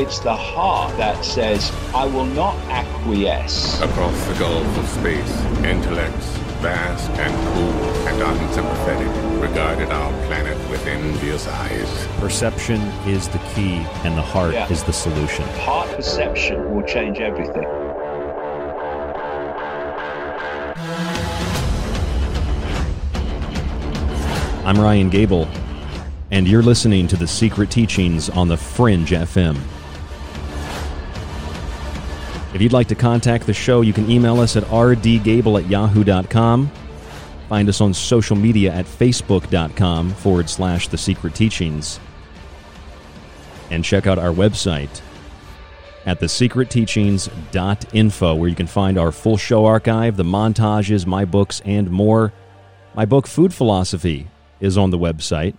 It's the heart that says, I will not acquiesce. Across the gulf of space, intellects, vast and cool and unsympathetic, regarded our planet with envious eyes. Perception is the key, and the heart Yeah. is the solution. Heart perception will change everything. I'm Ryan Gable, and you're listening to The Secret Teachings on the Fringe FM. If you'd like to contact the show, you can email us at rdgable at yahoo.com. Find us on social media at facebook.com forward slash The Secret Teachings. And check out our website at thesecretteachings.info, where you can find our full show archive, the montages, my books, and more. My book, Food Philosophy, is on the website.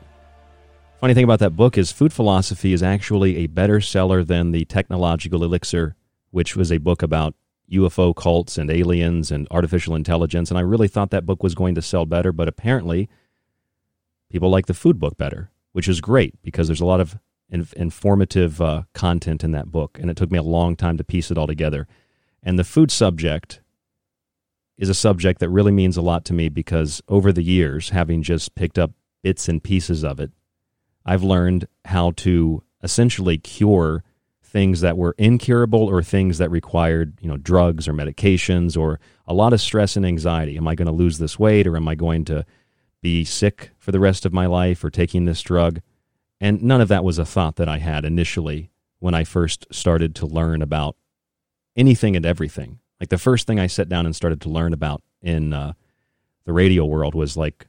Funny thing about that book is Food Philosophy is actually a better seller than The Technological Elixir, which was a book about UFO cults and aliens and artificial intelligence. And I really thought that book was going to sell better, but apparently people like the food book better, which is great because there's a lot of inf- informative uh, content in that book, and it took me a long time to piece it all together. And the food subject is a subject that really means a lot to me because over the years, having just picked up bits and pieces of it, I've learned how to essentially cure things that were incurable or things that required, you know, drugs or medications or a lot of stress and anxiety. Am I going to lose this weight or am I going to be sick for the rest of my life or taking this drug? And none of that was a thought that I had initially when I first started to learn about anything and everything. Like the first thing I sat down and started to learn about in uh, the radio world was like,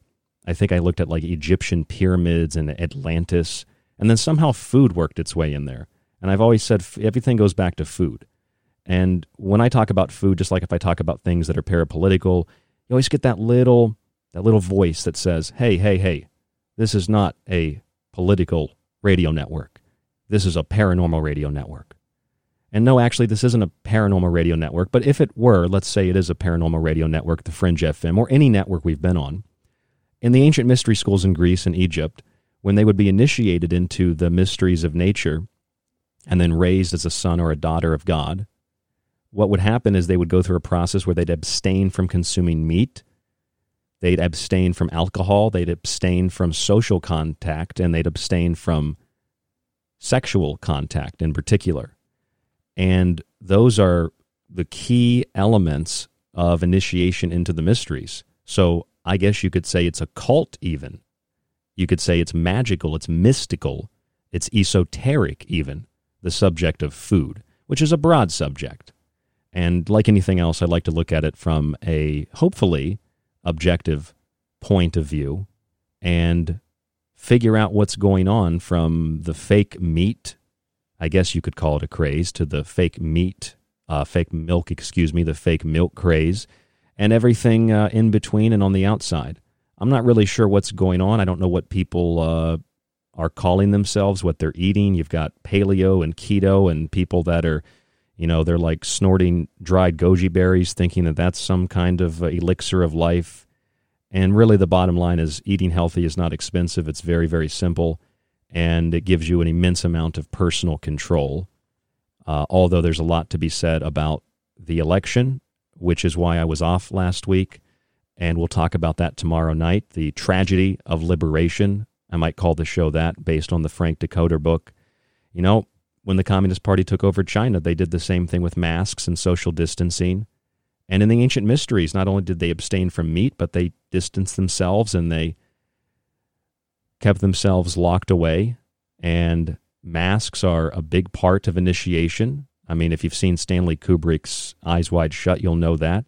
I think I looked at like Egyptian pyramids and Atlantis, and then somehow food worked its way in there. And I've always said everything goes back to food. And when I talk about food, just like if I talk about things that are parapolitical, you always get that little that little voice that says, "Hey, hey, hey, this is not a political radio network. This is a paranormal radio network." And no, actually, this isn't a paranormal radio network, but if it were, let's say it is a paranormal radio network, the Fringe FM, or any network we've been on, in the ancient mystery schools in Greece and Egypt, when they would be initiated into the mysteries of nature and then raised as a son or a daughter of God, what would happen is they would go through a process where they'd abstain from consuming meat, they'd abstain from alcohol, they'd abstain from social contact, and they'd abstain from sexual contact in particular. And those are the key elements of initiation into the mysteries. So I guess you could say it's a cult, even. You could say it's magical, it's mystical, it's esoteric, even, the subject of food, which is a broad subject. And like anything else, I like to look at it from a hopefully objective point of view and figure out what's going on from the fake meat I guess you could call it a craze, to the fake meat, uh, fake milk, excuse me, the fake milk craze, and everything uh, in between and on the outside. I'm not really sure what's going on. I don't know what people uh, are calling themselves, what they're eating. You've got paleo and keto, and people that are, you know, they're like snorting dried goji berries, thinking that that's some kind of elixir of life. And really, the bottom line is eating healthy is not expensive. It's very, very simple and it gives you an immense amount of personal control. Uh, although there's a lot to be said about the election, which is why I was off last week. And we'll talk about that tomorrow night. The tragedy of liberation. I might call the show that based on the Frank Dikötter book. You know, when the Communist Party took over China, they did the same thing with masks and social distancing. And in the ancient mysteries, not only did they abstain from meat, but they distanced themselves and they kept themselves locked away, and masks are a big part of initiation. I mean, if you've seen Stanley Kubrick's Eyes Wide Shut, you'll know that.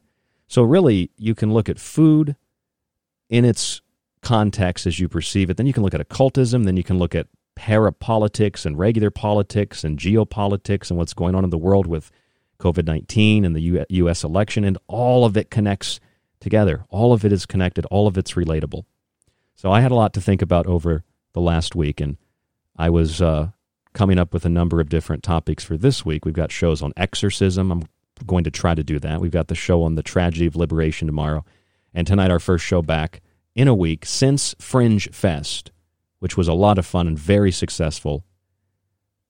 So, really, you can look at food in its context as you perceive it. Then you can look at occultism. Then you can look at parapolitics and regular politics and geopolitics and what's going on in the world with COVID 19 and the U.S. election. And all of it connects together. All of it is connected. All of it's relatable. So I had a lot to think about over the last week, and I was uh, coming up with a number of different topics for this week. We've got shows on exorcism. I'm going to try to do that. We've got the show on the tragedy of liberation tomorrow, and tonight our first show back in a week since Fringe Fest, which was a lot of fun and very successful.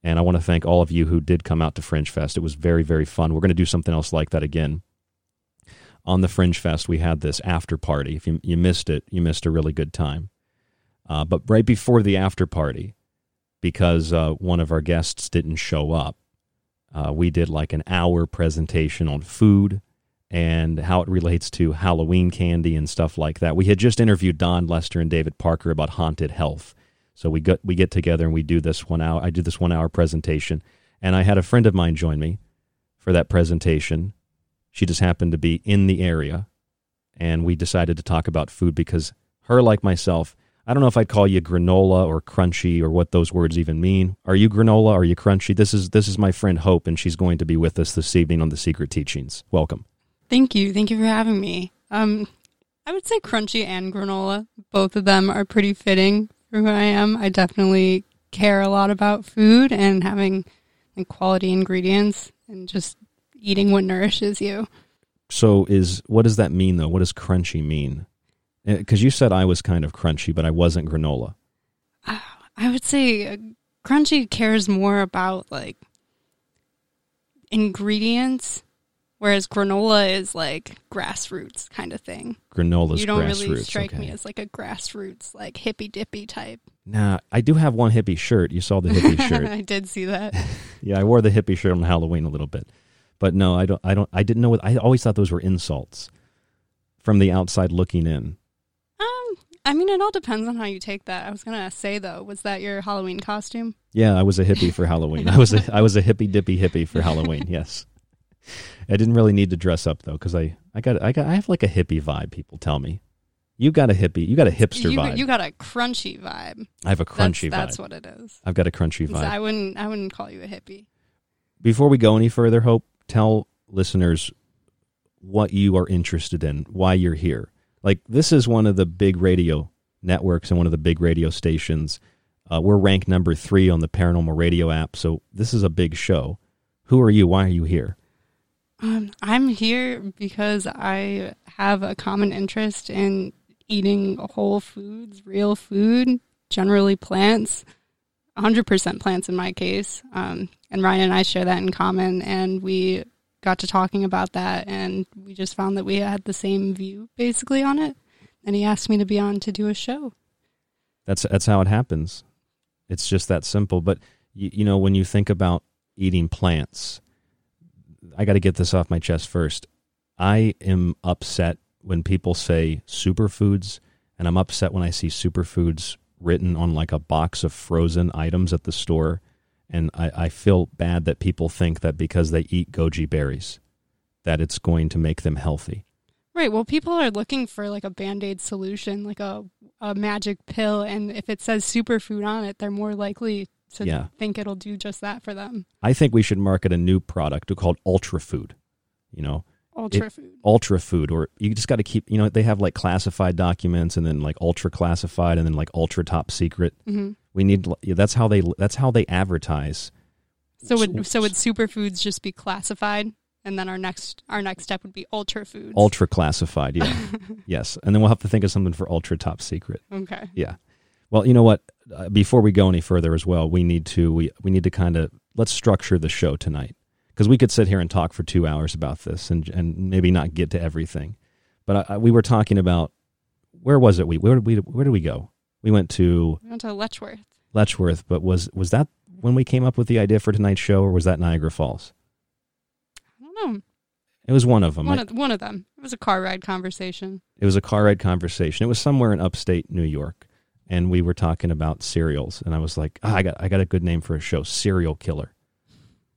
And I want to thank all of you who did come out to Fringe Fest. It was very, very fun. We're going to do something else like that again on the Fringe Fest, we had this after party. If you, you missed it, you missed a really good time. Uh, but right before the after party, because uh, one of our guests didn't show up, uh, we did like an hour presentation on food and how it relates to Halloween candy and stuff like that. We had just interviewed Don Lester and David Parker about haunted health. So we get we get together and we do this one hour. I do this one hour presentation, and I had a friend of mine join me for that presentation she just happened to be in the area, and we decided to talk about food because her, like myself, I don't know if I'd call you granola or crunchy or what those words even mean. Are you granola? Are you crunchy? This is this is my friend Hope, and she's going to be with us this evening on the Secret Teachings. Welcome. Thank you. Thank you for having me. Um, I would say crunchy and granola. Both of them are pretty fitting for who I am. I definitely care a lot about food and having like, quality ingredients and just eating what nourishes you. So is what does that mean though? What does crunchy mean? Because eh, you said I was kind of crunchy, but I wasn't granola. I would say Crunchy cares more about like ingredients, whereas granola is like grassroots kind of thing. Granola's you don't grassroots. really strike okay. me as like a grassroots, like hippy dippy type. Nah, I do have one hippie shirt. You saw the hippie shirt. I did see that. Yeah, I wore the hippie shirt on Halloween a little bit, but no, I don't. I don't. I didn't know. What, I always thought those were insults from the outside looking in. Um, I mean, it all depends on how you take that. I was gonna say though, was that your Halloween costume? Yeah, I was a hippie for Halloween. I was a I was a hippie dippy hippie for Halloween. Yes, I didn't really need to dress up though because I I got I got I have like a hippie vibe. People tell me you got a hippie, you got a hipster you, vibe. You got a crunchy vibe. I have a crunchy that's, vibe. That's what it is. I've got a crunchy So vibe. I wouldn't. I wouldn't call you a hippie. Before we go any further, Hope, tell listeners what you are interested in, why you're here. Like this is one of the big radio networks and one of the big radio stations. Uh, we're ranked number three on the Paranormal Radio app, so this is a big show. Who are you? Why are you here? Um, I'm here because I have a common interest in eating whole foods, real food, generally plants, 100% plants in my case. Um, and Ryan and I share that in common, and we got to talking about that, and we just found that we had the same view basically on it. And he asked me to be on to do a show. That's that's how it happens. It's just that simple. But you, you know, when you think about eating plants, I got to get this off my chest first. I am upset when people say superfoods, and I'm upset when I see superfoods written on like a box of frozen items at the store. And I, I feel bad that people think that because they eat goji berries, that it's going to make them healthy. Right. Well, people are looking for like a band aid solution, like a, a magic pill. And if it says superfood on it, they're more likely to Yeah. think it'll do just that for them. I think we should market a new product called Ultra Food. You know, Ultra It- Food. Ultra Food, or you just got to keep. You know, they have like classified documents, and then like ultra classified, and then like ultra top secret. Mhm. We need. yeah, That's how they. That's how they advertise. So would so would superfoods just be classified, and then our next our next step would be ultra foods. Ultra classified, yeah, yes, and then we'll have to think of something for ultra top secret. Okay. Yeah. Well, you know what? Uh, before we go any further, as well, we need to we we need to kind of let's structure the show tonight because we could sit here and talk for two hours about this and and maybe not get to everything. But I, I, we were talking about where was it? We where did we where did we go? We went to We went to Letchworth. Letchworth, but was was that when we came up with the idea for tonight's show, or was that Niagara Falls? I don't know. It was one of them. One of one of them. It was a car ride conversation. It was a car ride conversation. It was somewhere in upstate New York, and we were talking about cereals. And I was like, "Ah, I got I got a good name for a show, Serial Killer.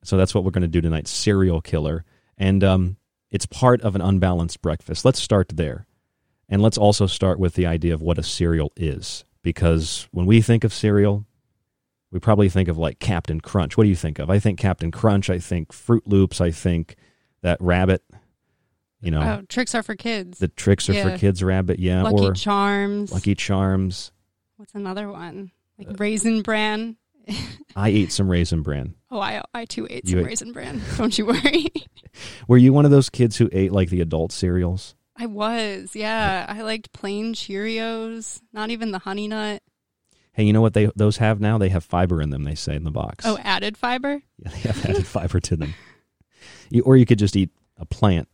So that's what we're going to do tonight, Serial Killer, and um, it's part of an unbalanced breakfast. Let's start there, and let's also start with the idea of what a cereal is, because when we think of cereal, we probably think of like Captain Crunch. What do you think of? I think Captain Crunch. I think Froot Loops. I think that rabbit. You know, Oh, tricks are for kids. the tricks are Yeah. for kids rabbit, yeah, Lucky or Charms. Lucky Charms. What's another one? Like Uh, Raisin Bran. I ate some raisin bran. Oh, I I too ate You some ate- Raisin Bran. Don't you worry. Were you one of those kids who ate like the adult cereals? I was, yeah. I liked plain Cheerios, not even the honey nut. Hey, you know what they those have now? They have fiber in them. They say in the box. Oh, added fiber. yeah, they have added fiber to them. You, or you could just eat a plant.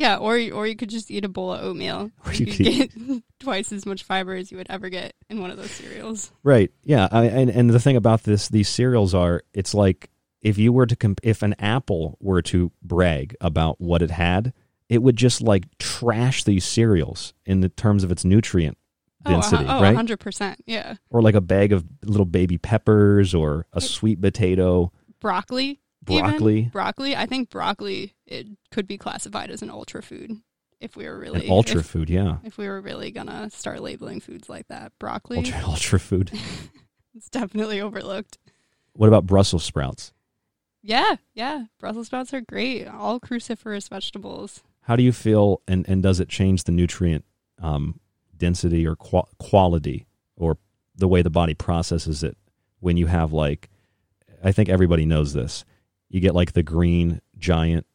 Yeah, or or you could just eat a bowl of oatmeal. Or you you could get twice as much fiber as you would ever get in one of those cereals. Right. Yeah. I, and and the thing about this, these cereals are, it's like if you were to comp- if an apple were to brag about what it had, it would just like trash these cereals in the terms of its nutrient oh, density, oh, oh, right? 100%. Yeah. Or like a bag of little baby peppers or a sweet potato. Broccoli. Even. Broccoli. Broccoli. I think broccoli it could be classified as an ultra food if we were really An ultra if- food, yeah. If we were really gonna start labeling foods like that, broccoli. Ultra, ultra food. it's definitely overlooked. What about Brussels sprouts? Yeah, yeah. Brussels sprouts are great. All cruciferous vegetables. How do you feel, and, and does it change the nutrient um, density or qua- quality or the way the body processes it when you have like, I think everybody knows this. You get like the green giant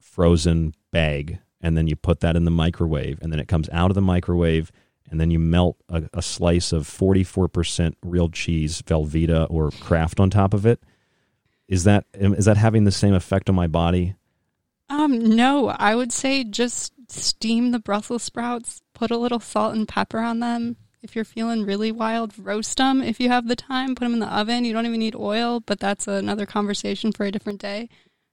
frozen bag, and then you put that in the microwave, and then it comes out of the microwave, and then you melt a, a slice of 44% real cheese, Velveeta or Kraft on top of it. Is that is that having the same effect on my body? Um, no, I would say just steam the Brussels sprouts, put a little salt and pepper on them. If you're feeling really wild, roast them if you have the time. Put them in the oven. You don't even need oil, but that's another conversation for a different day.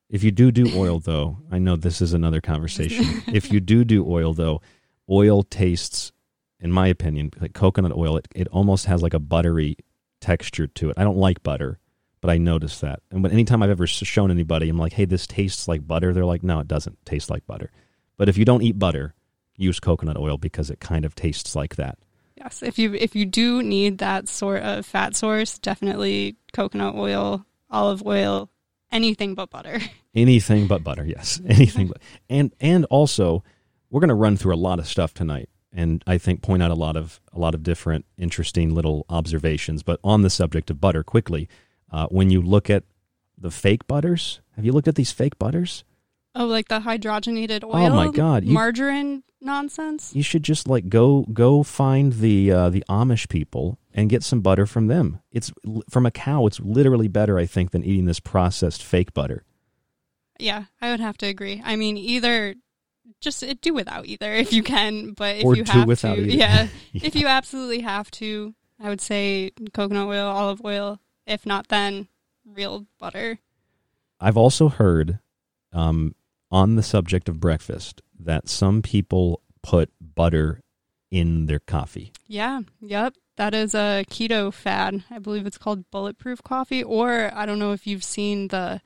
If you do do oil, though, I know this is another conversation. if you do do oil, though, oil tastes, in my opinion, like coconut oil. It it almost has like a buttery texture to it. I don't like butter, but I notice that. And when anytime I've ever shown anybody, I'm like, "Hey, this tastes like butter." They're like, "No, it doesn't taste like butter." But if you don't eat butter, use coconut oil because it kind of tastes like that. Yes, if you if you do need that sort of fat source, definitely coconut oil, olive oil, anything but butter. Anything but butter, yes. Anything but and and also we're going to run through a lot of stuff tonight and I think point out a lot of a lot of different interesting little observations. But on the subject of butter, quickly, uh, when you look at the fake butters, have you looked at these fake butters? Oh, like the hydrogenated oil? Oh my God, you- margarine nonsense. You should just like go go find the uh, the Amish people and get some butter from them. It's from a cow. It's literally better, I think, than eating this processed fake butter. Yeah, I would have to agree. I mean, either just uh, do without either if you can, but if Or you do have without to, either. yeah, Yeah. if you absolutely have to, I would say coconut oil, olive oil. If not, then real butter. I've also heard um, on the subject of breakfast that some people put butter in their coffee. Yeah, yep. That is a keto fad. I believe it's called bulletproof coffee, or I don't know if you've seen the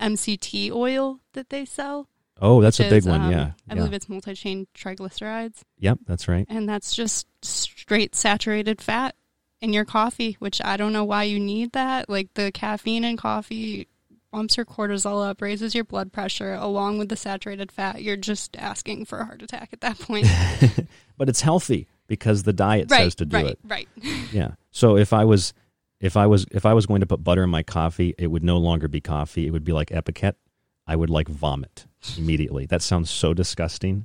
MCT oil that they sell. Oh, that's a big is, one. um, yeah. I yeah. believe it's multi-chain triglycerides, Yep, that's right. and that's just straight saturated fat in your coffee. Which I don't know why you need that. Like the caffeine in coffee bumps your cortisol up, raises your blood pressure, along with the saturated fat. You're just asking for a heart attack at that point. but it's healthy because the diet Right, says to do right, it. right. Yeah. So if I was if I was if I was going to put butter in my coffee, it would no longer be coffee. It would be like ipecac. I would like vomit immediately. that sounds so disgusting.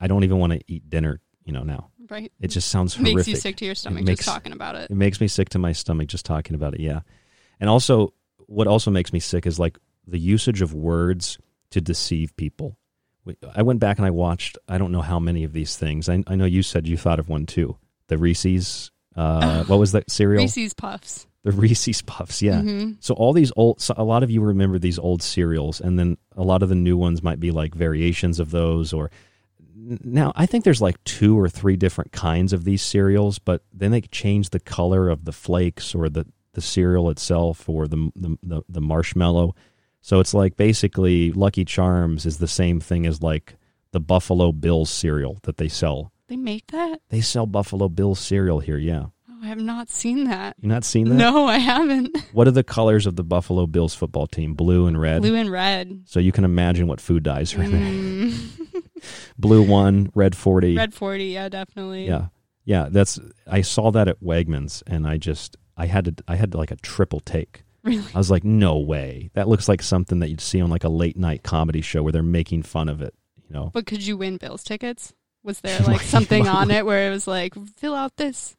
I don't even want to eat dinner, you know, now. Right. It just sounds horrific. Makes you sick to your It stomach just talking about it. It makes me sick to my stomach just talking about it, yeah. And also what also makes me sick is like the usage of words to deceive people. I went back and I watched I don't know how many of these things. I, I know you said you thought of one too. The Reese's uh, what was that cereal? Reese's Puffs. The Reese's Puffs, yeah. Mhm. So all these old, so a lot of you remember these old cereals, and then a lot of the new ones might be like variations of those. Or now I think there's like two or three different kinds of these cereals, but then they change the color of the flakes or the the cereal itself or the the the, the marshmallow. So it's like basically Lucky Charms is the same thing as like the Buffalo Bills cereal that they sell. They make that? They sell Buffalo Bills cereal here, yeah. Oh, I have not seen that. You not seen that? No, I haven't. What are the colors of the Buffalo Bills football team? Blue and red. Blue and red. So you can imagine what food dyes are in there. Mm. Blue one, red forty. red 40, yeah, definitely. Yeah, yeah. That's I saw that at Wegmans, and I just I had to I had like a triple take. Really? I was like, no way. That looks like something that you'd see on like a late night comedy show where they're making fun of it. You know. But could you win Bills tickets? Was there like something on it where it was like, fill out this,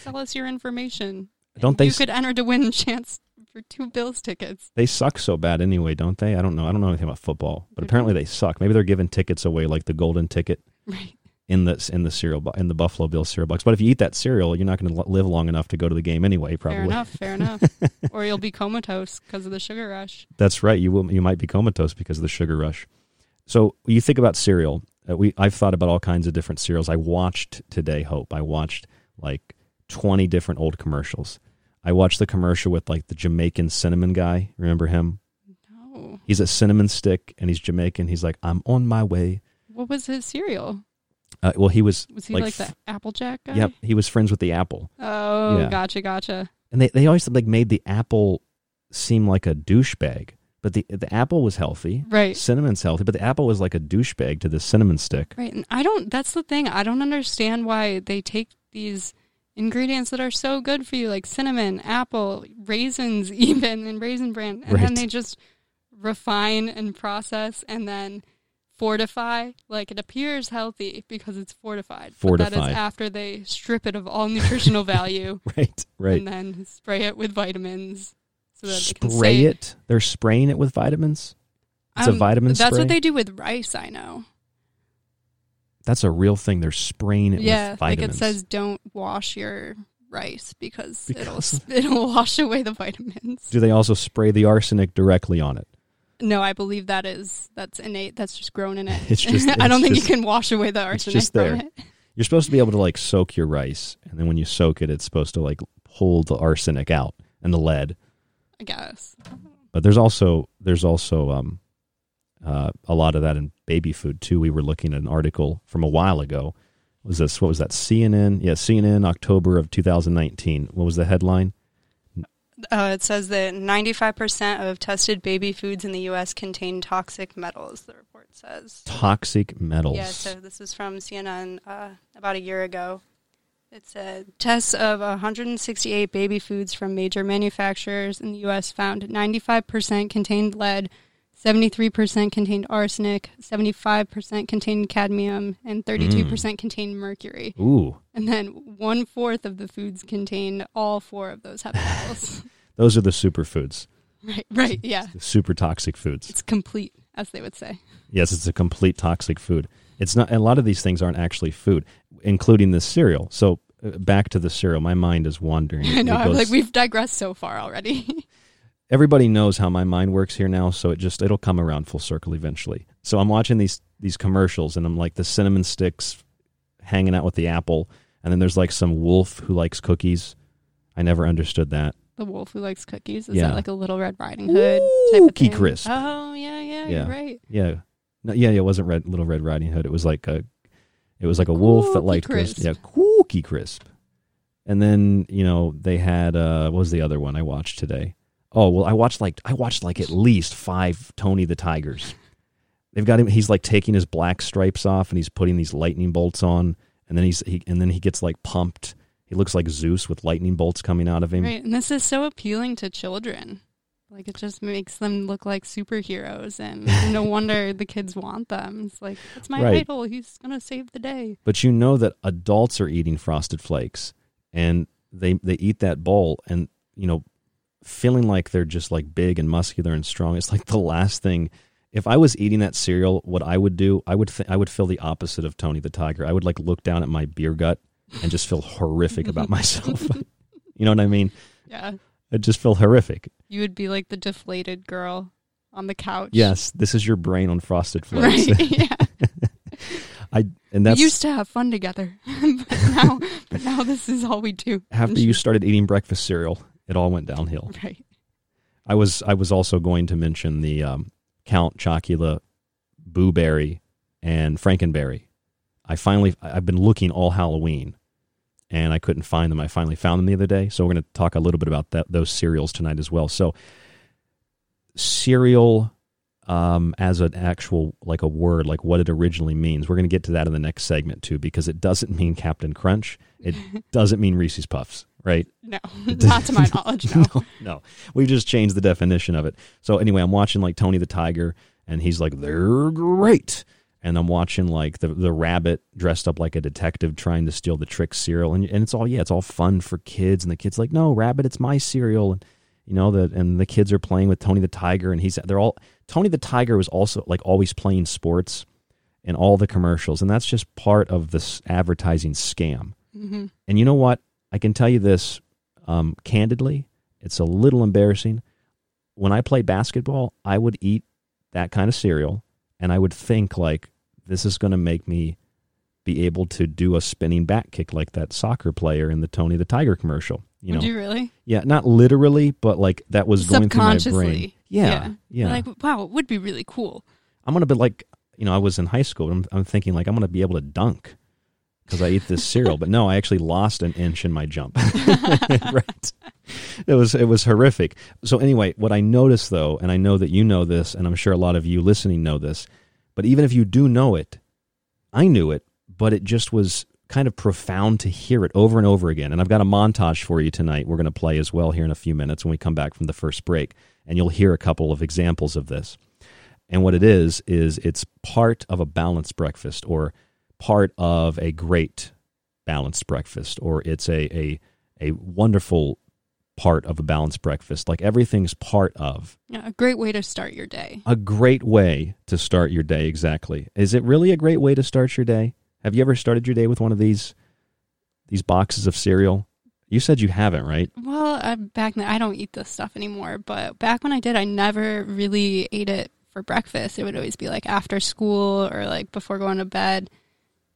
sell us your information? Don't they You could enter to win a chance for two Bills tickets. They suck so bad anyway, don't they? I don't know. I don't know anything about football, but apparently they suck. Maybe they're giving tickets away, like the golden ticket, Right. In the in the cereal in the Buffalo Bills cereal box. But if you eat that cereal, you're not going to live long enough to go to the game anyway. Probably. Fair enough, fair enough. or you'll be comatose because of the sugar rush. That's right. You will. You might be comatose because of the sugar rush. So you think about cereal. Uh, we I've thought about all kinds of different cereals. I watched today. Hope I watched like twenty different old commercials. I watched the commercial with like the Jamaican cinnamon guy. Remember him? No. He's a cinnamon stick and he's Jamaican. He's like, I'm on my way. What was his cereal? Uh, well, he was Was he like, f- the Applejack guy? Yep, he was friends with the apple. Oh, Yeah. gotcha, gotcha. And they, they always like made the apple seem like a douchebag. But the the apple was healthy. Right. Cinnamon's healthy, but the apple was like a douchebag to the cinnamon stick. Right. And I don't, that's the thing. I don't understand why they take these ingredients that are so good for you, like cinnamon, apple, raisins, even, and raisin bran, and then they just refine and process and then fortify. Like it appears healthy because it's fortified. But that Fortified. after they strip it of all nutritional value. Right, right. And then spray it with vitamins. So that it can Spray it. They're spraying it with vitamins. It's a Um, vitamin That's spray. what they do with rice, I know. That's a real thing. They're spraying it yeah, with like it says don't wash your rice because, Because- it'll it'll wash away the vitamins. Do they also spray the arsenic directly on it? No, I believe that is that's innate. That's just grown in it. It's just- I don't think just- you can wash away the It's arsenic just there. from it. You're supposed to be able to like soak your rice, and then when you soak it, it's supposed to like pull the arsenic out and the lead. I guess. But there's also there's also um, uh, a lot of that in baby food too. We were looking at an article from a while ago. Was this what was that? CNN? Yeah, CNN, October of 2019. What was the headline? Uh, it says that 95% of tested baby foods in the U.S. contain toxic metals. The report says. Toxic metals. Yeah, so this is from CNN uh, about a year ago. It said tests of 168 baby foods from major manufacturers in the U.S. found 95% contained lead, 73% contained arsenic, 75% contained cadmium, and 32% contained mercury. Ooh. And then one fourth of the foods contained all four of those heavy metals. Those are the superfoods. right, right, yeah. The super toxic foods. It's complete, as they would say. Yes, it's a complete toxic food. It's not. A lot of these things aren't actually food, including this cereal. So uh, back to the cereal. My mind is wandering. I know. It I'm like we've digressed so far already. everybody knows how my mind works here now, so it just it'll come around full circle eventually. So I'm watching these these commercials, and I'm like the cinnamon sticks hanging out with the apple, and then there's like some wolf who likes cookies. I never understood that. the wolf who likes cookies is Yeah. that like a Little Red Riding Hood type of Cookie thing? Crisp. Oh yeah, yeah, yeah, right. Yeah, no, yeah, yeah. It wasn't Red Little Red Riding Hood. It was like a, it was like a wolf that liked Crisp. yeah, Cookie Crisp. And then you know they had uh, what was the other one I watched today? Oh well, I watched like I watched like at least five Tony the Tigers. They've got him. He's like taking his black stripes off and he's putting these lightning bolts on, and then he's he, and then he gets like pumped. He looks like Zeus with lightning bolts coming out of him. Right, and this is so appealing to children. Like it just makes them look like superheroes, and no wonder the kids want them. It's like it's my Right. idol. He's gonna save the day. But you know that adults are eating frosted flakes and they they eat that bowl and you know feeling like they're just like big and muscular and strong. It's like the last thing if I was eating that cereal, what I would do, I would th- I would feel the opposite of Tony the Tiger. I would like look down at my beer gut and just feel horrific about myself. you know what I mean? Yeah, I'd just feel horrific. you would be like the deflated girl on the couch. Yes, this is your brain on frosted flakes. Right. Yeah. I and that's we used to have fun together, but now, but now this is all we do. after you started eating breakfast cereal, it all went downhill. Right. I was I was also going to mention the um, Count Chocula, Boo Berry, and Frankenberry. I finally I've been looking all Halloween, and I couldn't find them. I finally found them the other day. So we're going to talk a little bit about that those cereals tonight as well. So cereal um, as an actual like a word, like what it originally means. We're going to get to that in the next segment too, because it doesn't mean Captain Crunch. It doesn't mean Reese's Puffs, right? No, not to my knowledge. No. no, no. We've just changed the definition of it. So anyway, I'm watching like Tony the Tiger, and he's like, "They're great." And I'm watching like the the rabbit dressed up like a detective trying to steal the trick cereal, and and it's all yeah, it's all fun for kids. And the kids like, "No, rabbit, it's my cereal." And you know that, and the kids are playing with Tony the Tiger, and he's they're all Tony the Tiger was also like always playing sports in all the commercials, and that's just part of this advertising scam. Mhm. And you know what? I can tell you this um, candidly. It's a little embarrassing. When I played basketball, I would eat that kind of cereal, and I would think like this is going to make me be able to do a spinning back kick like that soccer player in the Tony the Tiger commercial. You know, Would you really? yeah, not literally, but like that was going through my brain. Subconsciously. Yeah, yeah. Like, wow, it would be really cool. I'm gonna be like, you know, I was in high school. I'm, I'm thinking like I'm gonna be able to dunk because I eat this cereal. But no, I actually lost an inch in my jump. right. It was it was horrific. So anyway, what I noticed though, and I know that you know this, and I'm sure a lot of you listening know this, but even if you do know it, I knew it, but it just was kind of profound to hear it over and over again. And I've got a montage for you tonight. We're going to play as well here in a few minutes when we come back from the first break, and you'll hear a couple of examples of this And what it is is it's part of a balanced breakfast or part of a great balanced breakfast or it's a a, a wonderful part of a balanced breakfast. Like everything's part of Yeah, a great way to start your day. a great way to start your day exactly. Is it really a great way to start your day? Have you ever started your day with one of these these boxes of cereal? You said you haven't, right? Well, I, back then I don't eat this stuff anymore, but back when I did, I never really ate it for breakfast. It would always be like after school or like before going to bed,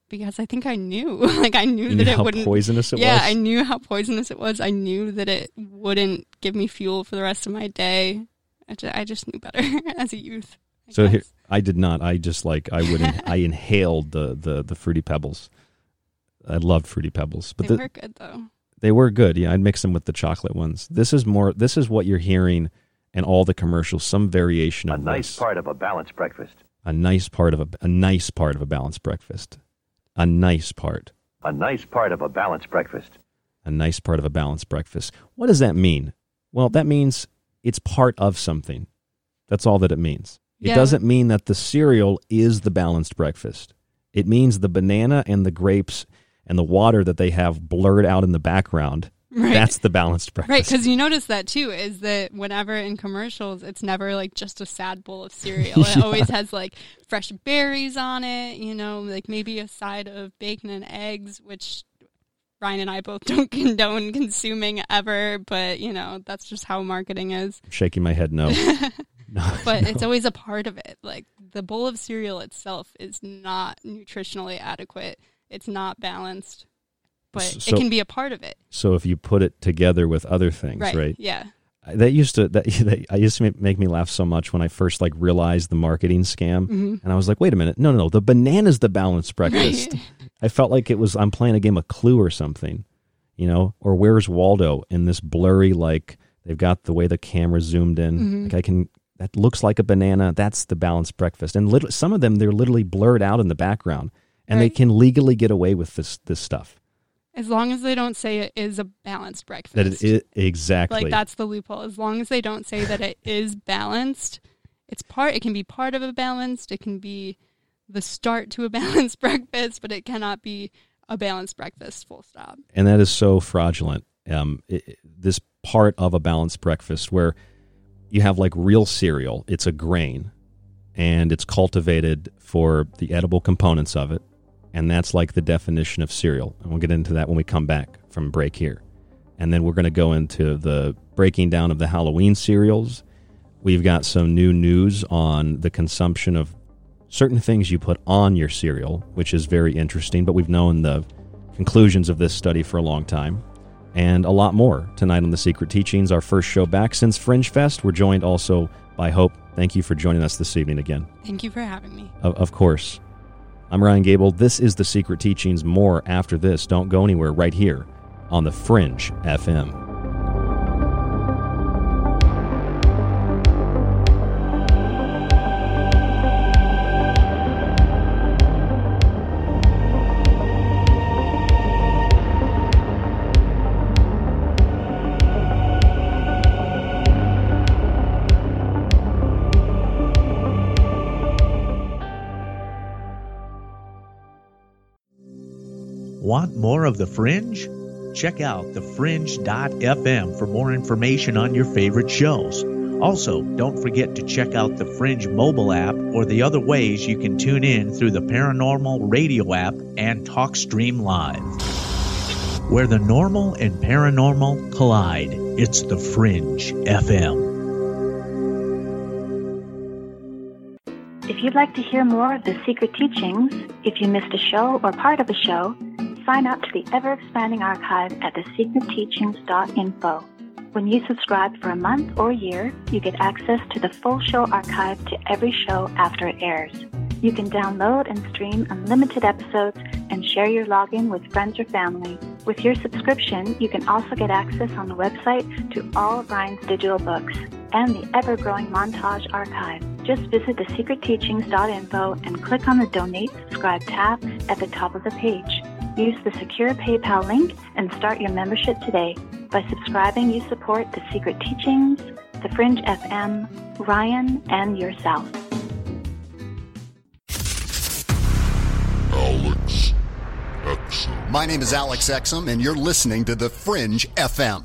because I think I knew, like I knew You that knew it how wouldn't. poisonous it was. yeah, was? I knew how poisonous it was. I knew that it wouldn't give me fuel for the rest of my day. I just, I just knew better as a youth. So here, I did not. I just like I would in, I inhaled the the the fruity pebbles. I loved fruity pebbles, but they the- were good though. They were good. Yeah, I'd mix them with the chocolate ones. This is more. This is what you're hearing in all the commercials. Some variation of A nice this. part of a balanced breakfast. A nice part of a a nice part of a balanced breakfast. A nice part. A nice part of a balanced breakfast. A nice part of a balanced breakfast. What does that mean? Well, that means it's part of something. That's all that it means. It Yeah. doesn't mean that the cereal is the balanced breakfast. It means the banana and the grapes and the water that they have blurred out in the background. Right. That's the balanced breakfast. Right, because you notice that too is that whenever in commercials, it's never like just a sad bowl of cereal. It Yeah. always has like fresh berries on it, you know, like maybe a side of bacon and eggs, which Ryan and I both don't condone consuming ever, but you know, that's just how marketing is. I'm shaking my head no. no. But no. it's always a part of it. Like the bowl of cereal itself is not nutritionally adequate, it's not balanced, but So- it can be a part of it. So if you put it together with other things, Right, right? yeah. That used to that, that I used to make me laugh so much when I first like realized the marketing scam, Mhm. and I was like, wait a minute, no, no, no, the banana's the balanced breakfast. Right. I felt like it was I'm playing a game of Clue or something, you know, or Where's Waldo in this blurry like they've got the way the camera zoomed in, Mhm. like I can that looks like a banana. That's the balanced breakfast, and lit- some of them they're literally blurred out in the background, and they can legally get away with this this stuff. As long as they don't say it is a balanced breakfast. That it is exactly Like that's the loophole. As long as they don't say that it is balanced, it's part it can be part of a balanced, it can be the start to a balanced breakfast, but it cannot be a balanced breakfast full stop. and that is so fraudulent. Um, it, it- this part of a balanced breakfast where you have like real cereal, it's a grain, and it's cultivated for the edible components of it, and that's like the definition of cereal. And we'll get into that when we come back from break here, and then we're going to go into the breaking down of the Halloween cereals. We've got some new news on the consumption of certain things you put on your cereal, which is very interesting, but we've known the conclusions of this study for a long time, and a lot more tonight on The Secret Teachings, our first show back since Fringe Fest. We're joined also by Hope. Thank you for joining us this evening again. Thank you for having me. Of, of course. I'm Ryan Gable. This is The Secret Teachings. More after this. Don't go anywhere right here on The Fringe FM. Want more of The Fringe? Check out thefringe.fm for more information on your favorite shows. Also, don't forget to check out the Fringe mobile app or the other ways you can tune in through the Paranormal Radio app and TalkStream Live. Where the normal and paranormal collide, it's The Fringe FM. If you'd like to hear more of the secret teachings, if you missed a show or part of a show, sign up to the ever expanding archive at thesecretteachings.info. When you subscribe for a month or year, you get access to the full show archive to every show after it airs. You can download and stream unlimited episodes and share your login with friends or family. With your subscription, you can also get access on the website to all of Ryan's digital books and the ever growing montage archive. Just visit thesecretteachings.info and click on the Donate Subscribe tab at the top of the page. Use the secure PayPal link and start your membership today. By subscribing, you support The Secret Teachings, The Fringe FM, Ryan, and yourself. Alex Exum. My name is Alex Exum, and you're listening to The Fringe FM.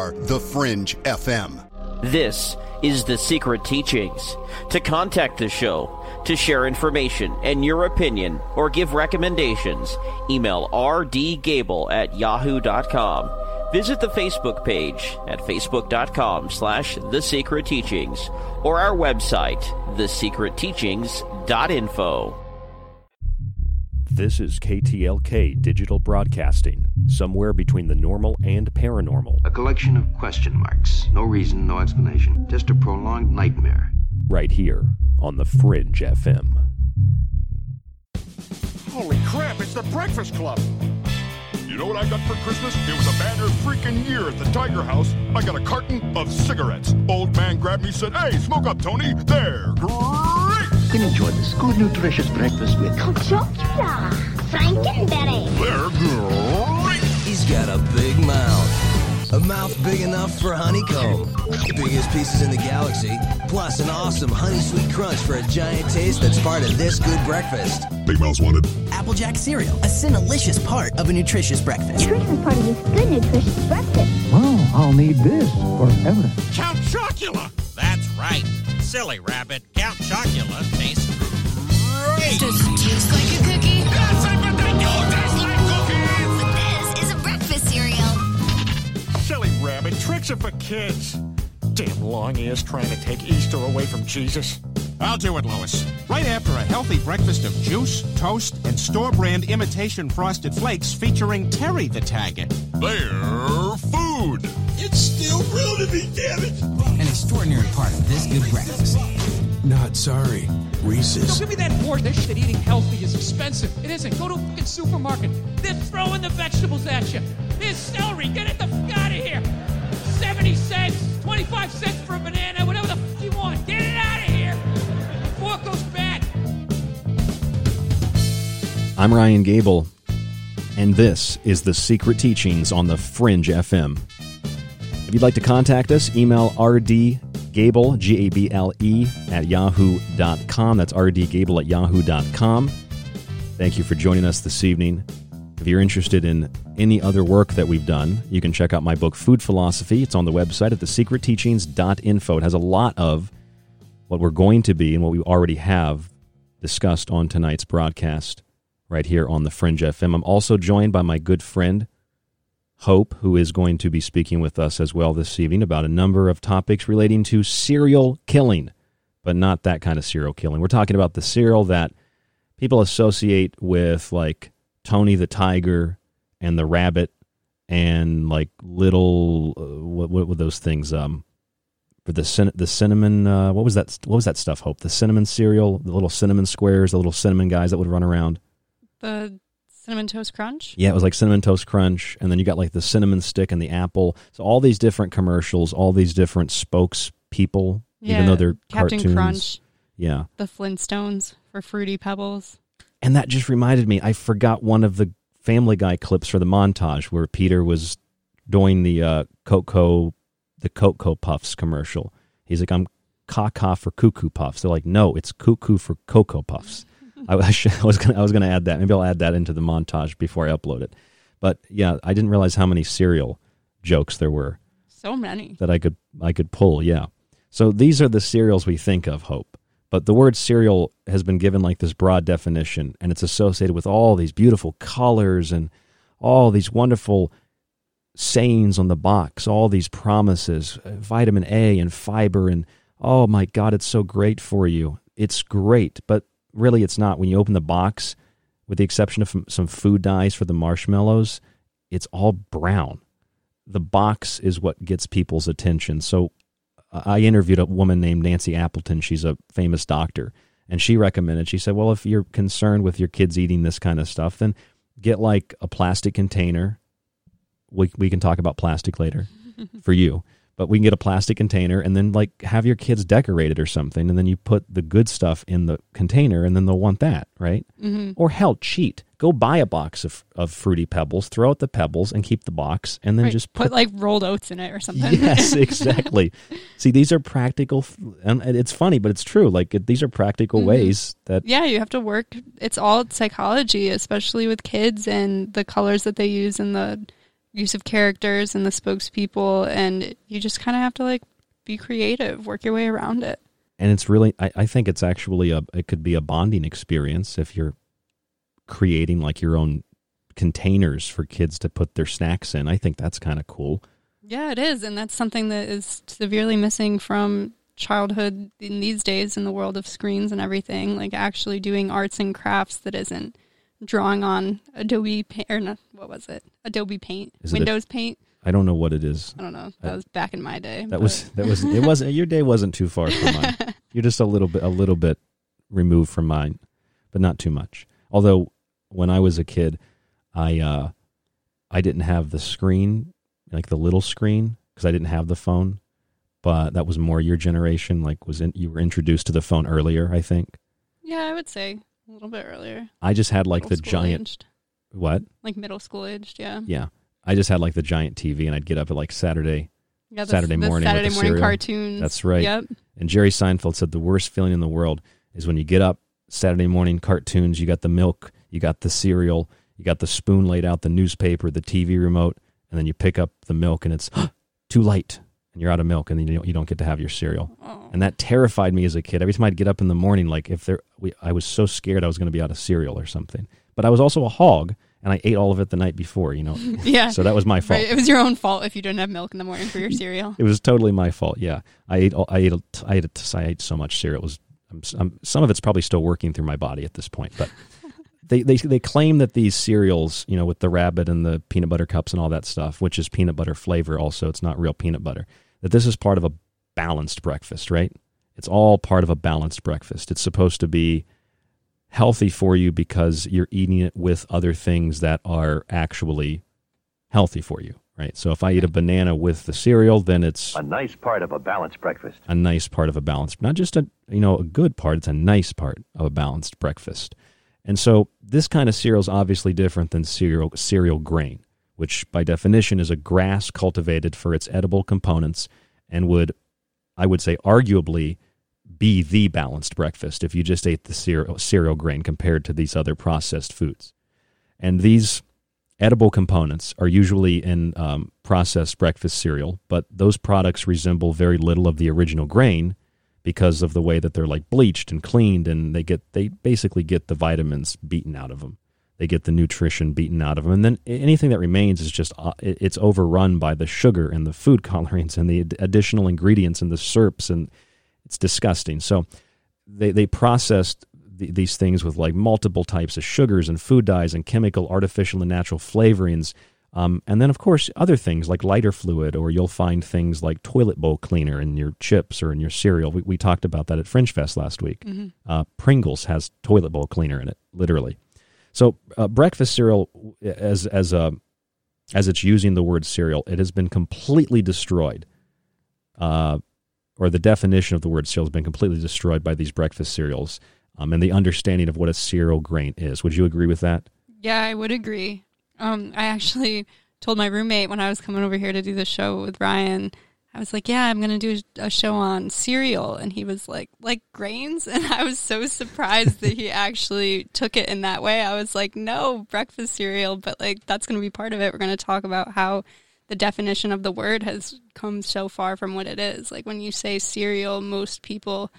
The Fringe FM. This is The Secret Teachings. To contact the show, to share information and your opinion, or give recommendations, email rdgable at yahoo.com. Visit the Facebook page at facebook.com slash The Secret Teachings or our website, thesecretteachings.info. This is KTLK Digital Broadcasting, somewhere between the normal and paranormal. A collection of question marks. No reason, no explanation. Just a prolonged nightmare. Right here on the Fringe FM. Holy crap, it's the Breakfast Club! You know what I got for Christmas? It was a banner freaking year at the Tiger House. I got a carton of cigarettes. Old man grabbed me said, Hey, smoke up, Tony. There. Great! You can enjoy this good, nutritious breakfast with Chocula, Franken Berry. They're great! He's got a big mouth. A mouth big enough for honeycomb. Biggest pieces in the galaxy. Plus an awesome honey sweet crunch for a giant taste that's part of this good breakfast. Big Mouth's wanted. Applejack cereal, a sinalicious part of a nutritious breakfast. Nutritious part of this good nutritious breakfast. Wow, I'll need this forever. Count Chocula! That's right. Silly rabbit. Count Chocula tastes great. Does it taste like a cookie? Yes, I bet they do taste like cookies! But this is a breakfast cereal. Silly rabbit. Tricks are for kids. Damn long ears trying to take Easter away from Jesus. I'll do it, Lois. Right after a healthy breakfast of juice, toast, and store brand imitation frosted flakes featuring Terry the Taggart. They're food. It's still real to me, damn it. An extraordinary part of this good breakfast. Not sorry. Reese's. Don't give me that board dish that eating healthy is expensive. It isn't. Go to a fucking supermarket. They're throwing the vegetables at you. There's celery. Get it the fuck out of here. 70 cents, 25 cents for a banana, whatever the fuck you want. Get it I'm Ryan Gable, and this is The Secret Teachings on the Fringe FM. If you'd like to contact us, email rdgable, G A B L E, at yahoo.com. That's rdgable at yahoo.com. Thank you for joining us this evening. If you're interested in any other work that we've done, you can check out my book, Food Philosophy. It's on the website at thesecretteachings.info. It has a lot of what we're going to be and what we already have discussed on tonight's broadcast right here on the Fringe FM. I'm also joined by my good friend, Hope, who is going to be speaking with us as well this evening about a number of topics relating to cereal killing, but not that kind of serial killing. We're talking about the serial that people associate with like Tony the Tiger and the Rabbit and like little uh, what what were those things um for the cin- the cinnamon uh, what was that what was that stuff Hope the cinnamon cereal the little cinnamon squares the little cinnamon guys that would run around The cinnamon toast crunch. yeah, it was like cinnamon toast crunch, and then you got like the cinnamon stick and the apple. So all these different commercials, all these different spokespeople, Yeah, even though they're Captain cartoons. Crunch. Yeah, The Flintstones for fruity pebbles. and that just reminded me. I forgot one of the Family Guy clips for the montage where Peter was doing the uh, Coco, the Cocoa Puffs commercial. He's like, "I'm caca for cuckoo puffs." They're like, "No, it's cuckoo for Cocoa Puffs." I, I, should, I was gonna I was gonna add that. Maybe I'll add that into the montage before I upload it. But yeah, I didn't realize how many cereal jokes there were So many. that I could I could pull. Yeah. So these are the cereals we think of, Hope. But the word cereal has been given like this broad definition, and it's associated with all these beautiful colors and all these wonderful sayings on the box, all these promises, uh, vitamin A and fiber, and oh my God, it's so great for you. It's great, but really it's not. When you open the box, with the exception of some food dyes for the marshmallows, it's all brown. The box is what gets people's attention. So I interviewed a woman named Nancy Appleton. She's a famous doctor. And she recommended, she said, well, if you're concerned with your kids eating this kind of stuff, then get like a plastic container. We, we can talk about plastic later for you but we can get a plastic container and then like have your kids decorate it or something and then you put the good stuff in the container and then they'll want that right mm-hmm. or hell cheat go buy a box of, of fruity pebbles throw out the pebbles and keep the box and then right. just put, put, like rolled oats in it or something yes exactly see these are practical and it's funny but it's true like these are practical mm-hmm. ways that yeah you have to work it's all psychology especially with kids and the colors that they use in the use of characters and the spokespeople and you just kind of have to like be creative work your way around it. And it's really I, I think it's actually a it could be a bonding experience if you're creating like your own containers for kids to put their snacks in. I think that's kind of cool. Yeah it is and that's something that is severely missing from childhood in these days in the world of screens and everything like actually doing arts and crafts that isn't drawing on Adobe Paint or not, what was it? Adobe Paint, Is Windows Paint. I don't know what it is. I don't know. That I, was back in my day. That but. was that was it wasn't your day wasn't too far from mine. You're just a little bit a little bit removed from mine, but not too much. Although when I was a kid, I uh I didn't have the screen, like the little screen because I didn't have the phone. But that was more your generation like was in, you were introduced to the phone earlier, I think. Yeah, I would say. A little bit earlier. I just had like middle the giant. Aged. What? Like middle school aged, yeah. Yeah, I just had like the giant TV, and I'd get up at like Saturday. Yeah, the, Saturday the morning. Saturday morning cereal. cartoons. That's right. Yep. And Jerry Seinfeld said the worst feeling in the world is when you get up Saturday morning cartoons. You got the milk, you got the cereal, you got the spoon laid out, the newspaper, the TV remote, and then you pick up the milk, and it's too late and you're out of milk and you don't, you don't get to have your cereal. Oh. And that terrified me as a kid. Every time I'd get up in the morning, like if there, we, I was so scared I was going to be out of cereal or something. But I was also a hog and I ate all of it the night before, you know. yeah. So that was my fault. Right. It was your own fault if you didn't have milk in the morning for your cereal. it was totally my fault. Yeah. I ate, I ate, I ate, I ate so much cereal. It was, I'm, I'm, some of it's probably still working through my body at this point, but they, they they claim that these cereals, you know, with the rabbit and the peanut butter cups and all that stuff, which is peanut butter flavor, also it's not real peanut butter that this is part of a balanced breakfast, right? It's all part of a balanced breakfast. It's supposed to be healthy for you because you're eating it with other things that are actually healthy for you, right? So if I eat a banana with the cereal, then it's a nice part of a balanced breakfast. A nice part of a balanced, not just a you know a good part. It's a nice part of a balanced breakfast. And so this kind of cereal is obviously different than cereal cereal grain which by definition is a grass cultivated for its edible components and would, I would say, arguably be the balanced breakfast if you just ate the cereal, cereal grain compared to these other processed foods. And these edible components are usually in um, processed breakfast cereal, but those products resemble very little of the original grain because of the way that they're like bleached and cleaned and they get they basically get the vitamins beaten out of them they get the nutrition beaten out of them and then anything that remains is just uh, it's overrun by the sugar and the food colorings and the additional ingredients and the syrups and it's disgusting. So they they processed the, these things with like multiple types of sugars and food dyes and chemical artificial and natural flavorings um, and then of course other things like lighter fluid or you'll find things like toilet bowl cleaner in your chips or in your cereal we, we talked about that at fringe fest last week mm-hmm. uh, pringles has toilet bowl cleaner in it literally so uh, breakfast cereal, as as a as it's using the word cereal, it has been completely destroyed. Uh, or the definition of the word cereal has been completely destroyed by these breakfast cereals um, and the understanding of what a cereal grain is. Would you agree with that? Yeah, I would agree. Um, I actually told my roommate when I was coming over here to do the show with Ryan I was like, yeah, I'm going to do a show on cereal. And he was like, like grains? And I was so surprised that he actually took it in that way. I was like, no, breakfast cereal, but like that's going to be part of it. We're going to talk about how the definition of the word has come so far from what it is. Like when you say cereal, most people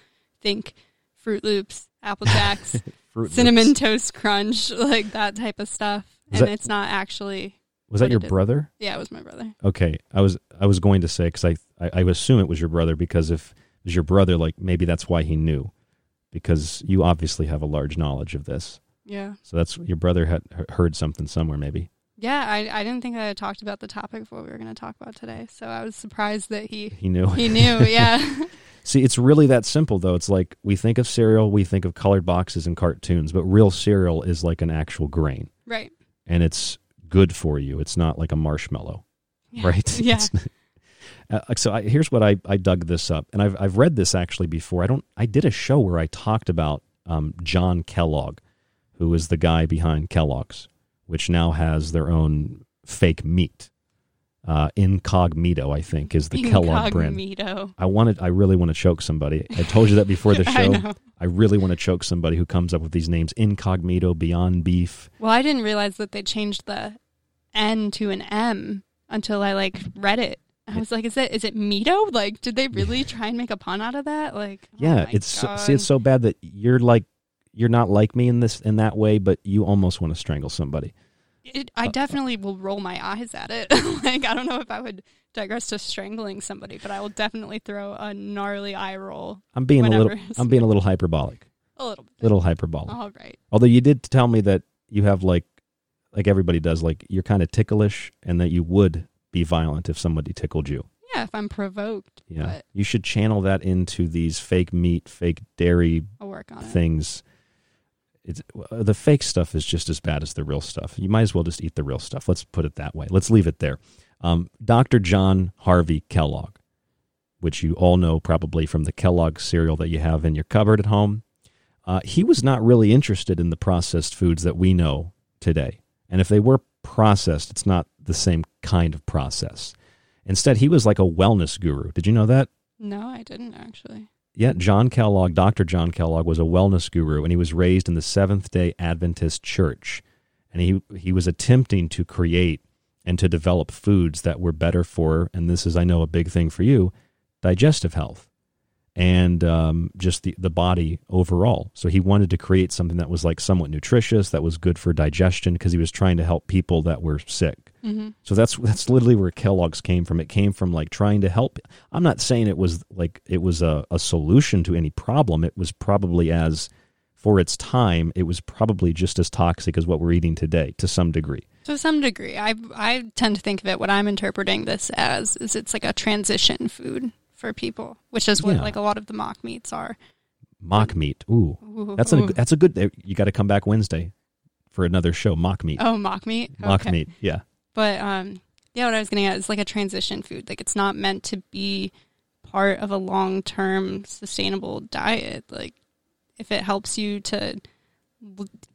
think Froot Loops, Apple Jacks, cinnamon toast crunch, like that type of stuff. Was and that- it's not actually. Was that your brother? Yeah, it was my brother. Okay, I was I was going to say because I, I I assume it was your brother because if it was your brother, like maybe that's why he knew, because you obviously have a large knowledge of this. Yeah. So that's your brother had heard something somewhere maybe. Yeah, I, I didn't think I had talked about the topic of what we were going to talk about today, so I was surprised that he He knew. He knew, yeah. See, it's really that simple though. It's like we think of cereal, we think of colored boxes and cartoons, but real cereal is like an actual grain. Right. And it's good for you. It's not like a marshmallow. Yeah. Right? Yeah. Uh, so I, here's what I, I dug this up, and I've I've read this actually before. I don't. I did a show where I talked about um, John Kellogg, who is the guy behind Kellogg's, which now has their own fake meat. Uh, Incogmeato, I think, is the Kellogg brand. Incogmeato. I wanted. I really want to choke somebody. I told you that before the I show. know. I really want to choke somebody who comes up with these names: Incogmeato, Beyond Beef. Well, I didn't realize that they changed the N to an M until I like read it. I was like, is it is it Mito? Like, did they really try and make a pun out of that? Like, oh Yeah, my it's so, see, it's so bad that you're like you're not like me in this in that way, but you almost want to strangle somebody. It, I uh, definitely will roll my eyes at it. like, I don't know if I would digress to strangling somebody, but I will definitely throw a gnarly eye roll. I'm being a little. I'm being a little hyperbolic. A little bit. Little hyperbolic. All right. Although you did tell me that you have like, like everybody does, like you're kind of ticklish, and that you would be violent if somebody tickled you. Yeah, if I'm provoked. Yeah, But you should channel that into these fake meat, fake dairy I'll work on it. It's uh, the fake stuff is just as bad as the real stuff. You might as well just eat the real stuff. Let's put it that way. Let's leave it there. Um, Dr. John Harvey Kellogg, which you all know probably from the Kellogg cereal that you have in your cupboard at home, uh, he was not really interested in the processed foods that we know today. And if they were processed, it's not the same kind of process. Instead, he was like a wellness guru. Did you know that? No, I didn't actually. Yeah, John Kellogg, Dr. John Kellogg was a wellness guru and he was raised in the Seventh day Adventist church. And he, he was attempting to create and to develop foods that were better for, and this is, I know, a big thing for you, digestive health and um, just the, the body overall. So he wanted to create something that was like somewhat nutritious, that was good for digestion, because he was trying to help people that were sick. Mhm. So that's that's literally where Kellogg's came from. It came from like trying to help. I'm not saying it was like it was a, a solution to any problem. It was probably as for its time, it was probably just as toxic as what we're eating today to some degree. To some degree, I I tend to think of it. What I'm interpreting this as is it's like a transition food for people, which is what Yeah. like a lot of the mock meats are. Mock meat. Ooh, Ooh. that's a that's a good. You got to come back Wednesday for another show. Mock meat. Oh, mock meat. Mock Okay. meat. Yeah. But um, yeah, what I was getting at is like a transition food. Like it's not meant to be part of a long term sustainable diet. Like if it helps you to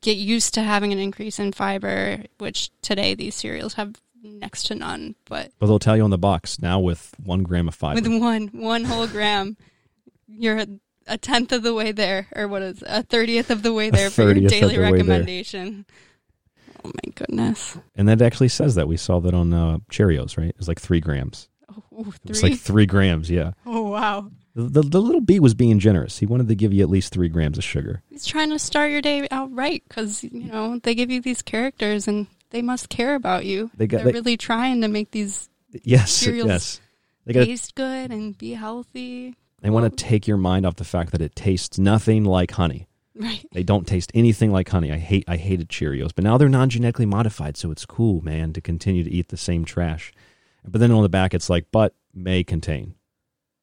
get used to having an increase in fiber, which today these cereals have next to none, but But they'll tell you on the box now with one gram of fiber. with one one whole gram, you're a, a tenth of the way there, or what is it, a thirtieth of the way there for your daily the recommendation. Oh my goodness! and that actually says that. We saw that on uh, Cheerios, right? It's like three grams. Ooh, It's like three grams. Yeah. Oh wow! The, the, the little bee was being generous. He wanted to give you at least three grams of sugar. He's trying to start your day out right because you know they give you these characters and they must care about you. They got- They're they- really trying to make these Yes, cereals yes. They got. taste good and be healthy. They want to take your mind off the fact that it tastes nothing like honey. Right. They don't taste anything like honey. I hate. I hated Cheerios, but now they're non genetically modified, so it's cool, man, to continue to eat the same trash. But then on the back, it's like, but may contain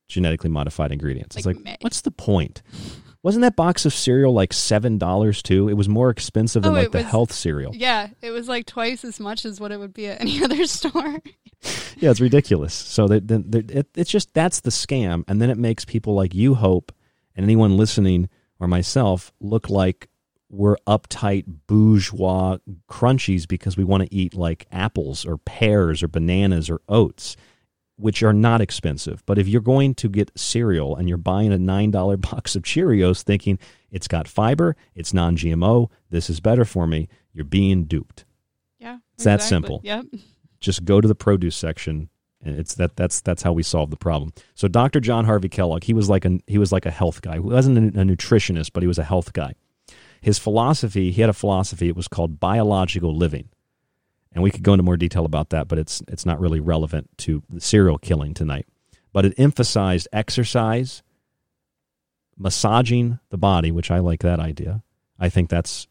genetically modified ingredients. It's Like like, may. what's the point? Wasn't that box of cereal like seven dollars too? It was more expensive than Oh, like the was- health cereal. Yeah, it was like twice as much as what it would be at any other store. Yeah, it's ridiculous. So that it, it's just that's the scam, and then it makes people like you, Hope, and anyone listening or myself look like we're uptight bourgeois crunchies because we want to eat like apples or pears or bananas or oats, which are not expensive. But if you're going to get cereal and you're buying a nine dollar box of Cheerios, thinking it's got fiber, it's non-GMO, this is better for me, you're being duped. Yeah, It's that simple Yep. just go to the produce section And it's that that's that's how we solve the problem. So Dr. John Harvey Kellogg, he was like a he was like a health guy. He wasn't a nutritionist, but he was a health guy. His philosophy, he had a philosophy. It was called biological living, and we could go into more detail about that, but it's it's not really relevant to the serial killing tonight. But it emphasized exercise, massaging the body, which I like that idea. I think that's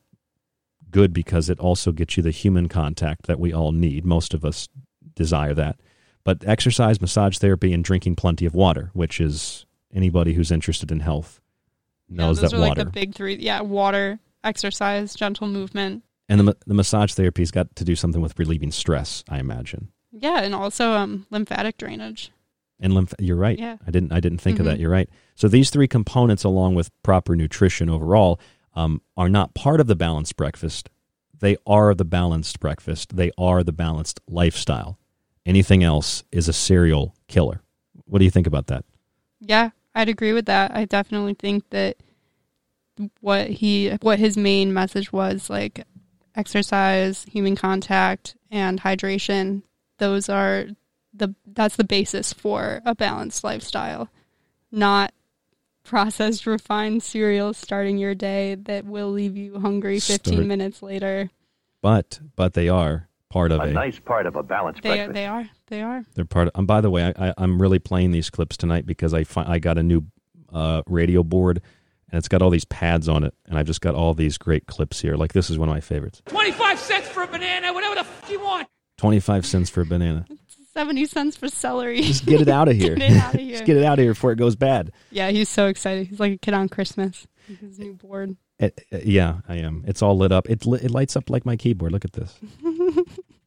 good because it also gets you the human contact that we all need. Most of us desire that. But exercise, massage therapy, and drinking plenty of water, which is anybody who's interested in health knows yeah, those that are water. like the big three. Yeah, water, exercise, gentle movement. And the, the massage therapy's got to do something with relieving stress, I imagine. Yeah, and also um, lymphatic drainage. And lymph you're right. Yeah. I didn't I didn't think of that. Mhm. You're right. So these three components along with proper nutrition overall um, are not part of the balanced breakfast. They are the balanced breakfast. They are the balanced lifestyle. Anything else is a serial killer. What do you think about that? Yeah, I'd agree with that. I definitely think that what he what his main message was like exercise, human contact, and hydration. Those are the that's the basis for a balanced lifestyle. Not processed refined cereals starting your day that will leave you hungry 15 Start- minutes later. But but they are part of A a, nice part of a balanced They are, they are. They are. They're part. Of, and by the way, I, I, I'm really playing these clips tonight because I fi- I got a new uh, radio board and it's got all these pads on it, and I've just got all these great clips here. Like this is one of my favorites. 25 cents for a banana, whatever the f you want. Twenty five cents for a banana. 70 cents for celery. Just get it out of here. Get it out of here. Just get it out of here before it goes bad. Yeah, he's so excited. He's like a kid on Christmas. with His new board. It- uh, yeah, I am. It's all lit up. It li- it lights up like my keyboard. Look at this.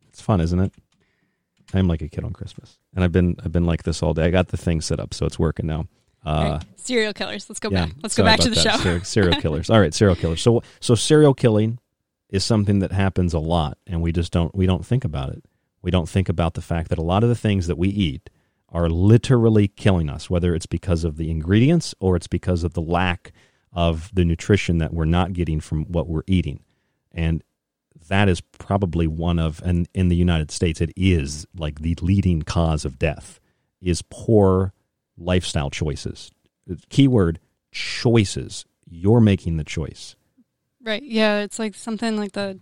It's fun, isn't it? I am like a kid on Christmas, and I've been I've been like this all day. I got the thing set up, so it's working now. Uh, right, serial killers. Let's go yeah, back. Let's go back to the that. show. Serial, serial killers. All right, serial killers. So so serial killing is something that happens a lot, and we just don't we don't think about it. We don't think about the fact that a lot of the things that we eat are literally killing us, whether it's because of the ingredients or it's because of the lack of the nutrition that we're not getting from what we're eating. And that is probably one of, and in the United States, it is like the leading cause of death is poor lifestyle choices. Keyword choices. You're making the choice. Right. Yeah, it's like something like the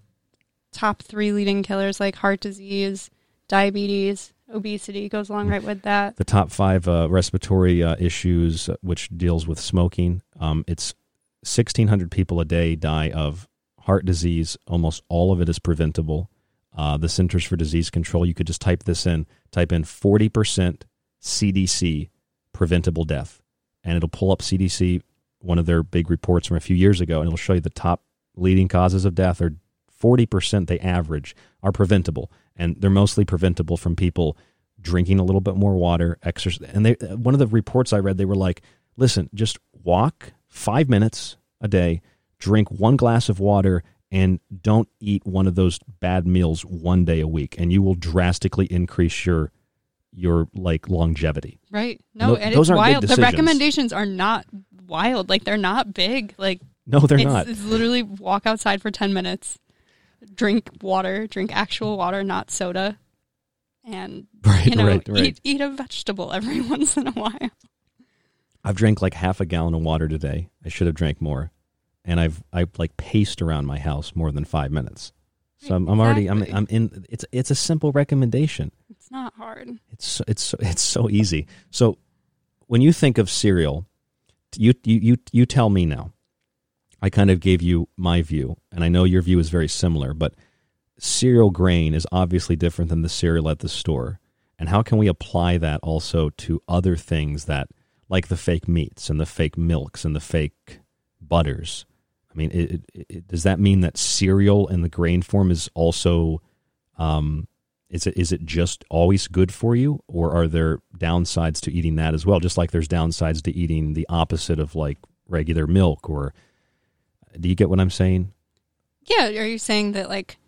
top three leading killers, like heart disease, diabetes, obesity goes along right with that. The top five uh, respiratory uh, issues, uh, which deals with smoking, um, it's 1,600 people a day die of heart disease. Almost all of it is preventable. Uh, the Centers for Disease Control, you could just type this in, type in 40% CDC preventable death, and it'll pull up CDC, one of their big reports from a few years ago, and it'll show you the top leading causes of death are 40% they average are preventable. And they're mostly preventable from people drinking a little bit more water exercise and they one of the reports i read they were like listen just walk 5 minutes a day drink one glass of water and don't eat one of those bad meals one day a week and you will drastically increase your your like longevity Right. No, and those it's aren't big wild. The decisions. recommendations are not wild. Like they're not big. Like No, they're it's, not. It's literally walk outside for ten minutes, drink water, drink actual water, not soda, and Right, you know right, right. eat eat a vegetable every once in a while. I've drank like half a gallon of water today. I should have drank more, and I've I've like paced around my house more than five minutes. So I'm, I'm already I'm I'm in. It's it's a simple recommendation. Not hard. It's so- it's so- it's so easy. So when you think of cereal, you you you you tell me now. I kind of gave you my view, and I know your view is very similar, but cereal grain is obviously different than the cereal at the store. And how can we apply that also to other things that, like the fake meats and the fake milks and the fake butters? I mean, it, it, it, does that mean that cereal in the grain form is also, um, is it is it just always good for you, or are there downsides to eating that as well? Just like there's downsides to eating the opposite of like regular milk, or do you get what I'm saying? Yeah, are you saying that like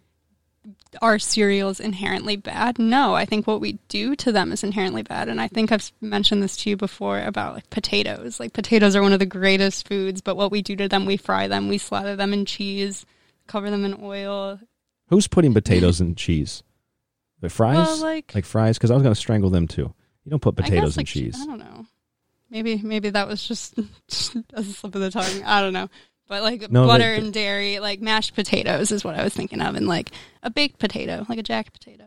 are cereals inherently bad? No, I think what we do to them is inherently bad. And I think I've mentioned this to you before about like potatoes. Like potatoes are one of the greatest foods, but what we do to them, we fry them, we slather them in cheese, cover them in oil. Who's putting potatoes in cheese? But fries, Well, like- fries, because I was going to strangle them too. You don't put I guess, potatoes like, and cheese. I don't know. Maybe maybe that was just a slip of the tongue. I don't know. But like No, butter like- and dairy, like mashed potatoes is what I was thinking of, and like a baked potato, like a jack potato.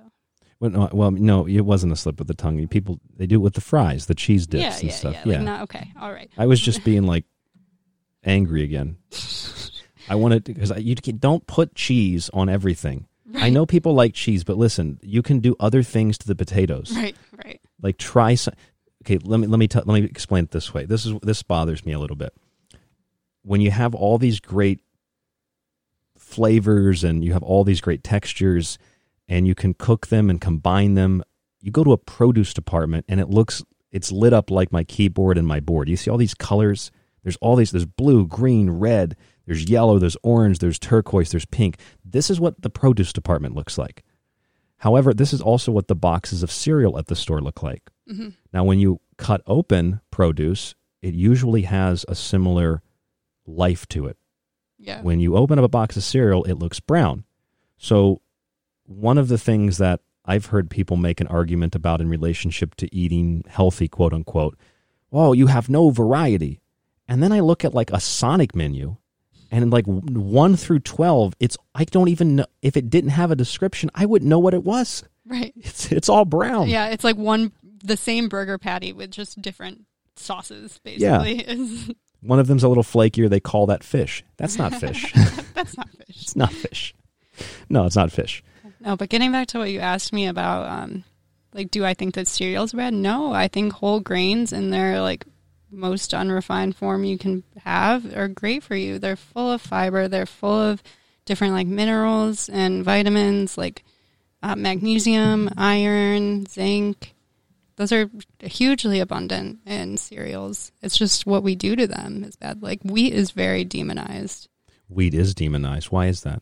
Well, no, well, no, it wasn't a slip of the tongue. People they do it with the fries, the cheese dips yeah, and yeah, stuff. yeah. Like not okay. All right. I was just being like angry again. I wanted to, because you don't put cheese on everything. I know people like cheese, but listen, you can do other things to the potatoes. Right, right. Like try some. Okay, let me let me t- let me explain it this way. This is this bothers me a little bit. When you have all these great flavors and you have all these great textures and you can cook them and combine them, you go to a produce department and it looks it's lit up like my keyboard and my board. You see all these colors? There's all these there's blue, green, red, there's yellow, there's orange, there's turquoise, there's pink. This is what the produce department looks like. However, this is also what the boxes of cereal at the store look like. Mhm. Now, when you cut open produce, it usually has a similar life to it. Yeah. When you open up a box of cereal, it looks brown. So, one of the things that I've heard people make an argument about in relationship to eating healthy, quote unquote, oh, you have no variety. And then I look at like a Sonic menu and like 1 through 12, it's I don't even know if it didn't have a description, I wouldn't know what it was. Right. It's it's all brown. Yeah, it's like one the same burger patty with just different sauces, Yeah. basically. One of them's a little flakier. They call that fish. That's not fish. That's not fish. it's not fish. No, it's not fish. No, but getting back to what you asked me about, um, like, do I think that cereal's bad? No, I think whole grains in their like most unrefined form you can have are great for you. They're full of fiber. They're full of different like minerals and vitamins, like uh, magnesium, iron, zinc. Those are hugely abundant in cereals. It's just what we do to them is bad. Like wheat is very demonized. Wheat is demonized. Why is that?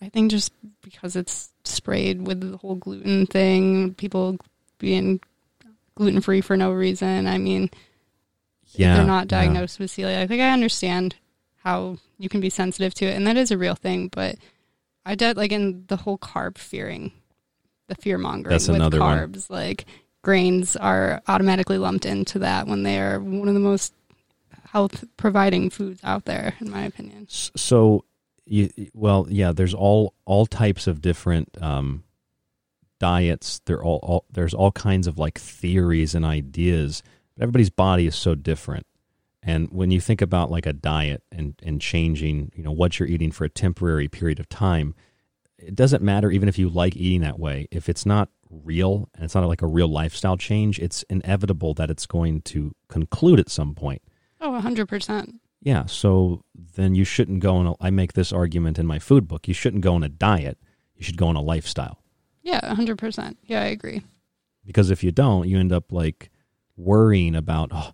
I think just because it's sprayed with the whole gluten thing, people being gluten free for no reason. I mean, Yeah, they're not yeah. diagnosed with celiac. Like I understand how you can be sensitive to it, and that is a real thing. But I did like in the whole carb fearing, the fear mongering with another one. carbs. Like grains are automatically lumped into that when they are one of the most health providing foods out there, in my opinion. So, you well, yeah. There's all all types of different um, diets. There all, all there's all kinds of like theories and ideas. But everybody's body is so different. And when you think about like a diet and and changing, you know, what you're eating for a temporary period of time, it doesn't matter even if you like eating that way. If it's not real and it's not like a real lifestyle change, it's inevitable that it's going to conclude at some point. Oh, 100%. Yeah, so then you shouldn't go on a, I make this argument in my food book. You shouldn't go on a diet. You should go on a lifestyle. Yeah, hundred percent. Yeah, I agree. Because if you don't, you end up like worrying about, oh,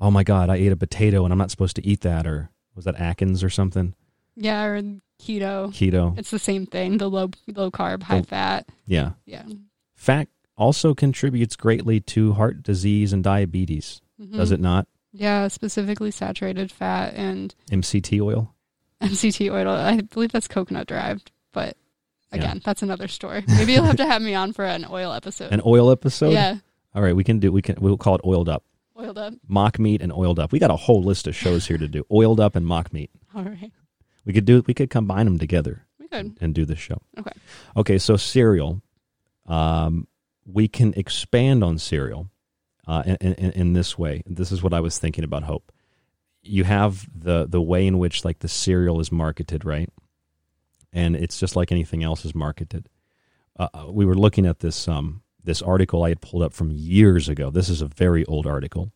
oh my God, I ate a potato and I'm not supposed to eat that. Or was that Atkins or something? Yeah, or keto. Keto. It's the same thing. The low low carb, high Oh. fat. Yeah. Yeah. Fat also contributes greatly to heart disease and diabetes. Does Mhm. it not? Yeah, specifically saturated fat and MCT oil? MCT oil. I believe that's coconut derived, but Yeah. again, that's another story. Maybe you'll have to have me on for an oil episode. An oil episode? Yeah. All right, we can do we can we'll call it oiled up. Oiled up. Mock meat and oiled up. We got a whole list of shows here to do. Oiled up and mock meat. All right. We could do we could combine them together. We could. and do this show. Okay. Okay, so cereal. Um, we can expand on cereal uh, in, in, in this way. This is what I was thinking about hope. You have the the way in which like the cereal is marketed, right? And it's just like anything else is marketed. Uh, uh, we were looking at this um, this article I had pulled up from years ago. This is a very old article.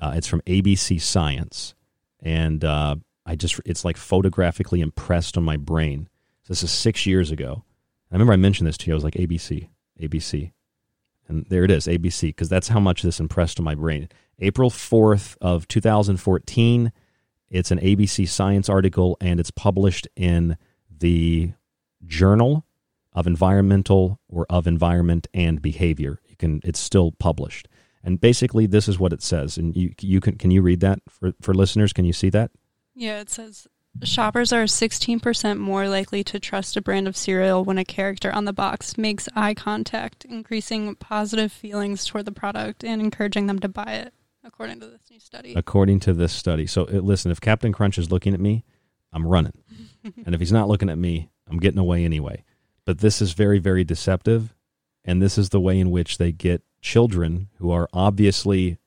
Uh, it's from ABC Science, and uh, I just it's like photographically impressed on my brain. So this is six years ago. I remember I mentioned this to you. I was like ABC, ABC, and there it is, ABC, because that's how much this impressed on my brain. April fourth of two thousand fourteen. It's an ABC Science article, and it's published in the Journal of Environmental or of Environment and Behavior. You can. It's still published, and basically this is what it says. And you you can can you read that for for listeners? Can you see that? Yeah, it says Shoppers are 16% more likely to trust a brand of cereal when a character on the box makes eye contact, increasing positive feelings toward the product and encouraging them to buy it, according to this new study. According to this study. So uh, listen, if Captain Crunch is looking at me, I'm running. and if he's not looking at me, I'm getting away anyway. But this is very, very deceptive. And this is the way in which they get children who are obviously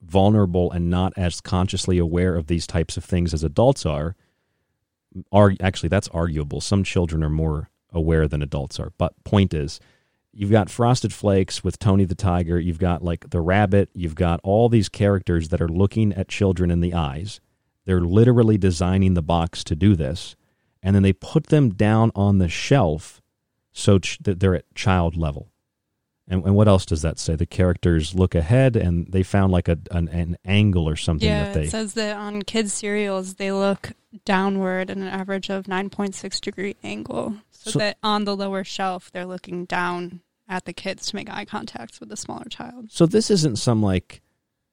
vulnerable and not as consciously aware of these types of things as adults are. Are actually that's arguable. Some children are more aware than adults are. But point is, you've got Frosted Flakes with Tony the Tiger, you've got like the rabbit, you've got all these characters that are looking at children in the eyes. They're literally designing the box to do this, and then they put them down on the shelf so ch- that they're at child level. And, and what else does that say? The characters look ahead, and they found like a an, an angle or something yeah, that they. it says that on kids' cereals, they look downward at an average of 9.6 degree angle. So, So- that on the lower shelf, they're looking down at the kids to make eye contact with the smaller child. So this isn't some like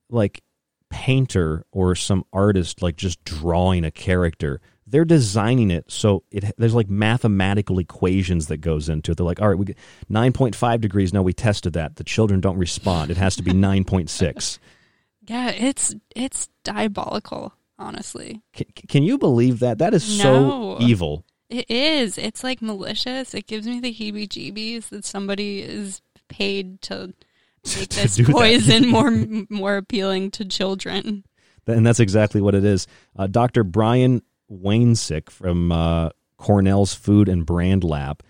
like painter or some artist like just drawing a character. They're designing it so it there's like mathematical equations that goes into it. They're like, all right, we get 9.5 degrees. No, we tested that. The children don't respond. It has to be 9.6. Yeah, it's it's diabolical, honestly. Can, can you believe that? That is No. so evil. It is. It's like malicious. It gives me the heebie-jeebies that somebody is paid to make this poison more more appealing to children. And that's exactly what it is. Uh, Dr. Brian Wansink from uh, Cornell's Food and Brand Lab.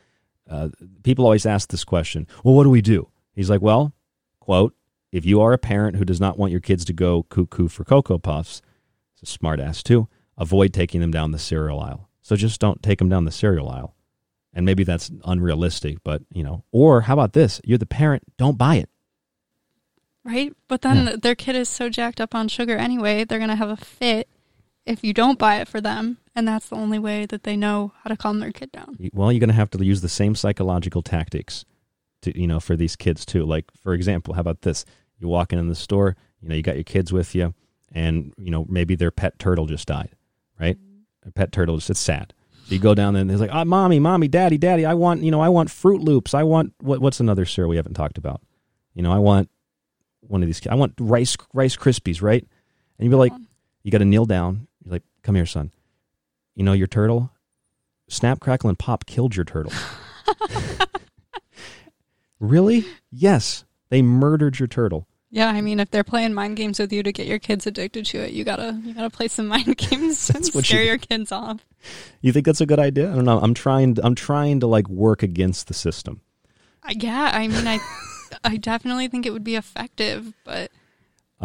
Uh, people always ask this question Well, what do we do? He's like, Well, quote, if you are a parent who does not want your kids to go cuckoo for Cocoa Puffs, it's a smart ass too, avoid taking them down the cereal aisle. So just don't take them down the cereal aisle. And maybe that's unrealistic, but you know, or how about this? You're the parent, don't buy it. Right? But then their kid is so jacked up on sugar anyway, they're going to have a fit if you don't buy it for them. And that's the only way that they know how to calm their kid down. Well you're going to have to use the same psychological tactics to you know for these kids too. Like for example how about this? You walk in the store you know you got your kids with you and you know maybe their pet turtle just died right? A pet turtle just it's sad. So you go down there and they're like oh, mommy mommy daddy daddy i want you know i want froot loops. I want what, what's another cereal we haven't talked about? You know i want one of these i want rice rice krispies right? And you'd be like you got to kneel down you're come here son you know your turtle snap crackle and pop killed your turtle Really? Yes. They murdered your turtle. Yeah, I mean, if they're playing mind games with you to get your kids addicted to it, you gotta you gotta play some mind games and scare you- your kids off. You think that's a good idea? I don't know. I'm trying. I'm trying to like work against the system. Yeah, I mean, I I definitely think it would be effective, but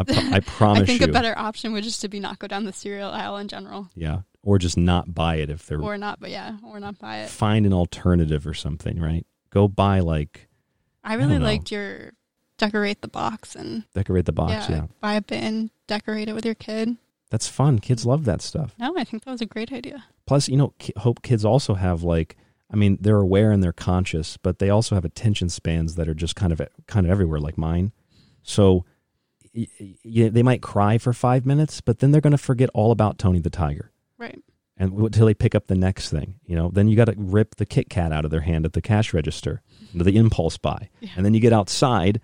I, pro- I promise I think you. a better option would just to be not go down the cereal aisle in general, yeah, or just not buy it if they're or not. But yeah, or not buy it. find an alternative or something. Right? Go buy like I really know. liked your decorate the box and decorate the box. Yeah, buy a bin, decorate it with your kid. that's fun. Kids love that stuff. No, I think that was a great idea. Plus, you know, hope kids also have like. I mean, they're aware and they're conscious, but they also have attention spans that are just kind of kind of everywhere, like mine. So, y- y- they might cry for five minutes, but then they're going to forget all about Tony the Tiger. Right. and until they pick up the next thing, you know, then you got to rip the Kit Kat out of their hand at the cash register, the impulse buy, and then you get outside,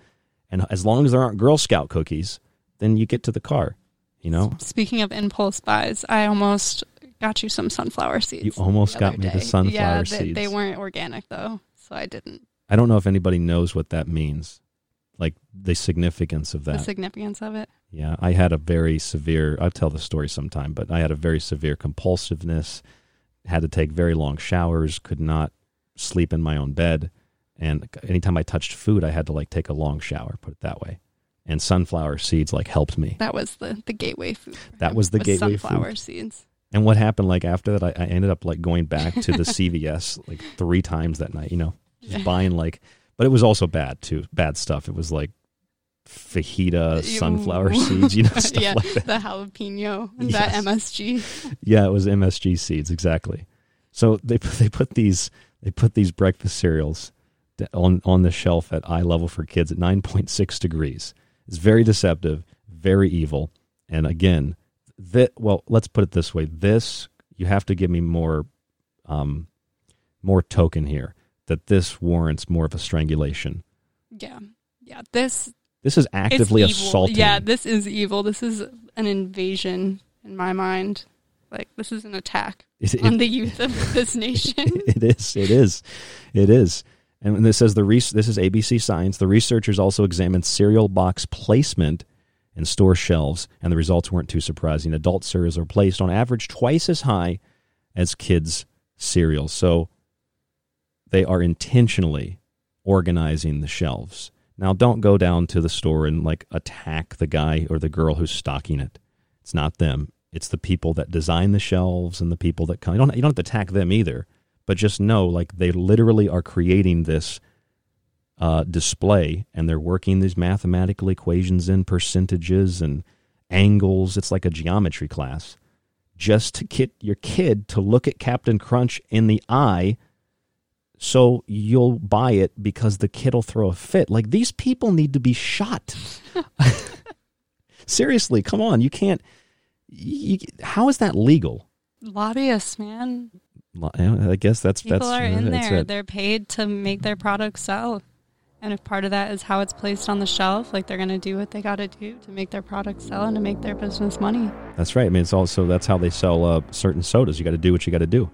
and as long as there aren't Girl Scout cookies, then you get to the car, you know. Speaking of impulse buys, I almost got you some sunflower seeds. You almost got me the day. sunflower yeah, they, seeds. They weren't organic though, so I didn't. I don't know if anybody knows what that means, like the significance of that. The significance of it. Yeah, I had a very severe. I'll tell the story sometime, but I had a very severe compulsiveness. Had to take very long showers. Could not sleep in my own bed, and anytime I touched food, I had to like take a long shower. Put it that way. And sunflower seeds like helped me. That was the the gateway food. That was the gateway sunflower food. seeds. And what happened like after that? I, I ended up like going back to the CVS like three times that night. You know, just buying like, but it was also bad too. Bad stuff. It was like fajita sunflower seeds. You know, stuff yeah, like that. the jalapeno, and Yes. that MSG. Yeah, it was MSG seeds exactly. So they they put these they put these breakfast cereals on on the shelf at eye level for kids at 9.6 degrees. It's very deceptive, very evil, and again, that well, let's put it this way: this you have to give me more, um, more token here that this warrants more of a strangulation. Yeah. Yeah. This This is actively assaulting. Yeah, this is evil. This is an invasion in my mind. Like this is an attack It- it- on the youth of this nation. it is. It is. It is. And this says the res- this is ABC Science. The researchers also examined cereal box placement and store shelves, and the results weren't too surprising. Adult cereals are placed on average twice as high as kids' cereals. So they are intentionally organizing the shelves. Now, don't go down to the store and like attack the guy or the girl who's stocking it. It's not them. It's the people that design the shelves and the people that come. You don't, you don't have to attack them either, but just know like they literally are creating this uh, display and they're working these mathematical equations in percentages and angles. It's like a geometry class just to get your kid to look at Captain Crunch in the eye so you'll buy it because the kid will throw a fit. Like these people need to be shot. Seriously, come on. You can't. You, how is that legal? Lobbyists, man. I guess that's People that's are in that's there. it. They're paid to make their products sell. And if part of that is how it's placed on the shelf, like they're going to do what they got to do to make their products sell and to make their business money. That's right. I mean, it's also that's how they sell uh, certain sodas. You got to do what you got to do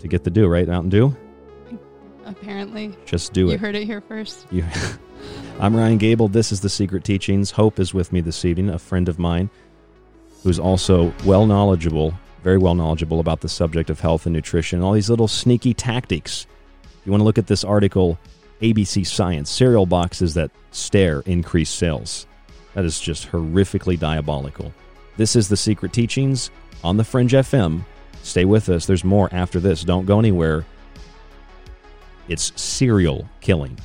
to get the do right. Mountain Dew, Apparently. just do it. you heard it here first. You, I'm Ryan Gable. This is The Secret Teachings. Hope is with me this evening, a friend of mine who's also well knowledgeable, very well knowledgeable about the subject of health and nutrition, all these little sneaky tactics. If You want to look at this article, ABC Science cereal boxes that stare increase sales. That is just horrifically diabolical. This is The Secret Teachings on the Fringe FM. Stay with us. There's more after this. Don't go anywhere. It's cereal killing,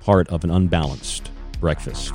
part of an unbalanced breakfast.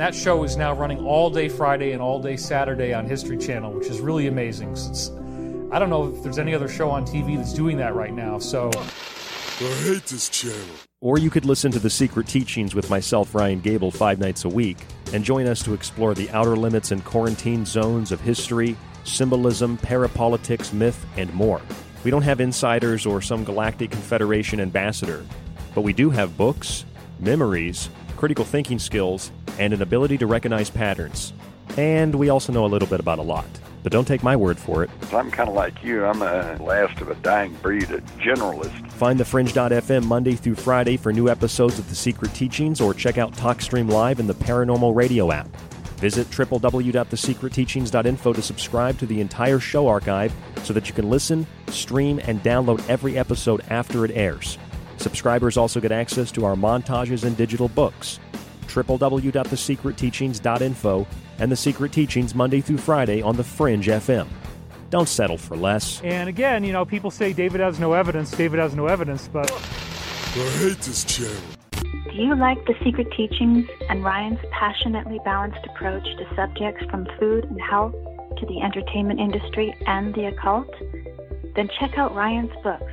that show is now running all day Friday and all day Saturday on History Channel, which is really amazing. Since I don't know if there's any other show on TV that's doing that right now. So I hate this channel. Or you could listen to The Secret Teachings with myself, Ryan Gable, five nights a week, and join us to explore the outer limits and quarantine zones of history, symbolism, parapolitics, myth, and more. We don't have insiders or some galactic confederation ambassador, but we do have books, memories, critical thinking skills, and an ability to recognize patterns. And we also know a little bit about a lot. But don't take my word for it. I'm kind of like you. I'm a last of a dying breed, a generalist. Find the Fringe.fm Monday through Friday for new episodes of The Secret Teachings or check out TalkStream Live in the Paranormal Radio app. Visit www.thesecretteachings.info to subscribe to the entire show archive so that you can listen, stream, and download every episode after it airs. Subscribers also get access to our montages and digital books. www.thesecretteachings.info and The Secret Teachings Monday through Friday on the Fringe FM. Don't settle for less. And again, you know, people say David has no evidence. David has no evidence, but I hate this channel. Do you like the secret teachings and Ryan's passionately balanced approach to subjects from food and health to the entertainment industry and the occult? Then check out Ryan's books,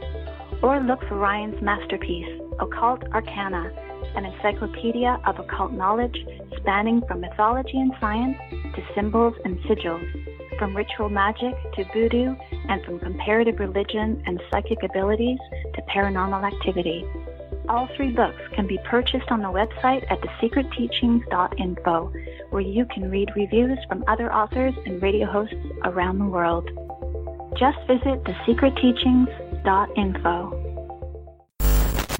Or look for Ryan's masterpiece, Occult Arcana, an encyclopedia of occult knowledge spanning from mythology and science to symbols and sigils, from ritual magic to voodoo, and from comparative religion and psychic abilities to paranormal activity. All three books can be purchased on the website at thesecretteachings.info, where you can read reviews from other authors and radio hosts around the world. Just visit thesecretteachings.info dot info.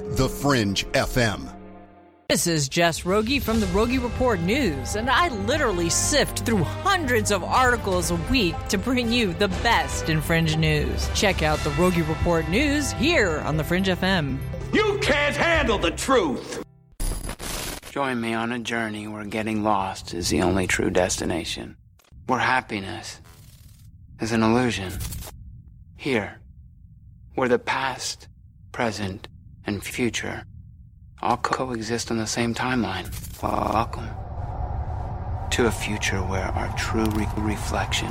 the Fringe FM. This is Jess Rogie from the Rogie Report News, and I literally sift through hundreds of articles a week to bring you the best in Fringe news. Check out the Rogie Report News here on the Fringe FM. You can't handle the truth! Join me on a journey where getting lost is the only true destination, where happiness is an illusion. Here, where the past, present, and future all coexist on the same timeline. Welcome to a future where our true re- reflection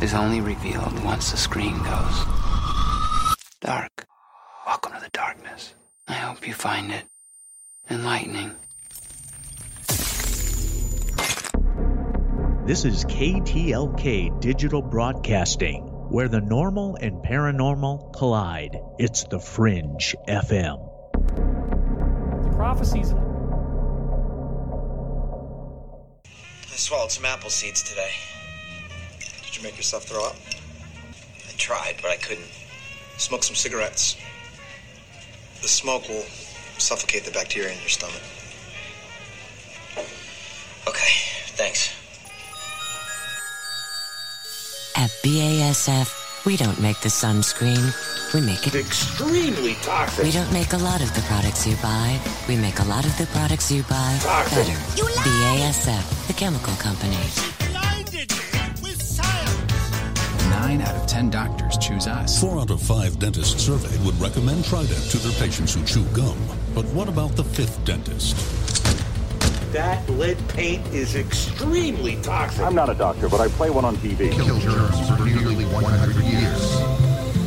is only revealed once the screen goes dark. Welcome to the darkness. I hope you find it enlightening. This is KTLK Digital Broadcasting, where the normal and paranormal collide. It's the Fringe FM. The prophecies. I swallowed some apple seeds today. Did you make yourself throw up? I tried, but I couldn't. Smoke some cigarettes. The smoke will suffocate the bacteria in your stomach. Okay, thanks. At BASF, we don't make the sunscreen. We make it extremely toxic. We don't make a lot of the products you buy. We make a lot of the products you buy Toxic. better. BASF, the chemical company. Nine out of ten doctors choose us. Four out of five dentists surveyed would recommend Trident to their patients who chew gum. But what about the fifth dentist? That lead paint is extremely toxic. I'm not a doctor, but I play one on TV. Killed germs for nearly 100 years.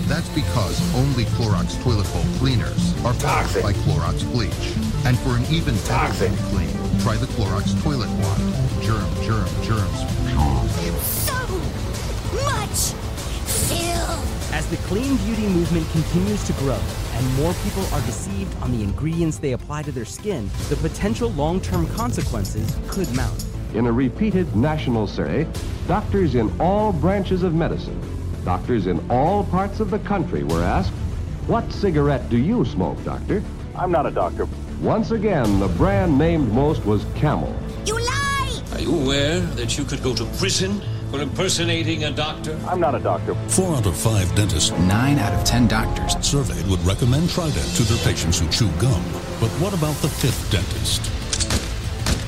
That's because only Clorox toilet bowl cleaners are Toxic. powered by Clorox bleach. And for an even Toxic. deep clean, try the Clorox toilet wand. Germ, germ, germs. So much filth. As the clean beauty movement continues to grow and more people are deceived on the ingredients they apply to their skin, the potential long term consequences could mount. In a repeated national survey, doctors in all branches of medicine, doctors in all parts of the country were asked, What cigarette do you smoke, doctor? I'm not a doctor. Once again, the brand named most was Camel. You lie! Are you aware that you could go to prison for impersonating a doctor? I'm not a doctor. Four out of five dentists Nine out of ten doctors surveyed would recommend Trident to their patients who chew gum. But what about the fifth dentist?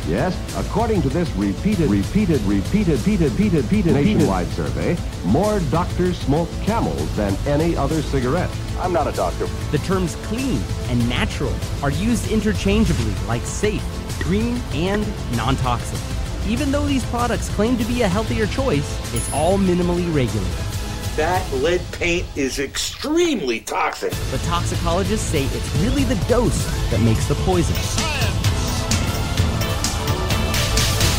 Yes, according to this repeated, repeated, repeated, repeated, repeated, repeated nationwide survey, more doctors smoke Camels than any other cigarette. I'm not a doctor. The terms clean and natural are used interchangeably, like safe, green, and non toxic. Even though these products claim to be a healthier choice, it's all minimally regulated. That lead paint is extremely toxic. But toxicologists say it's really the dose that makes the poison.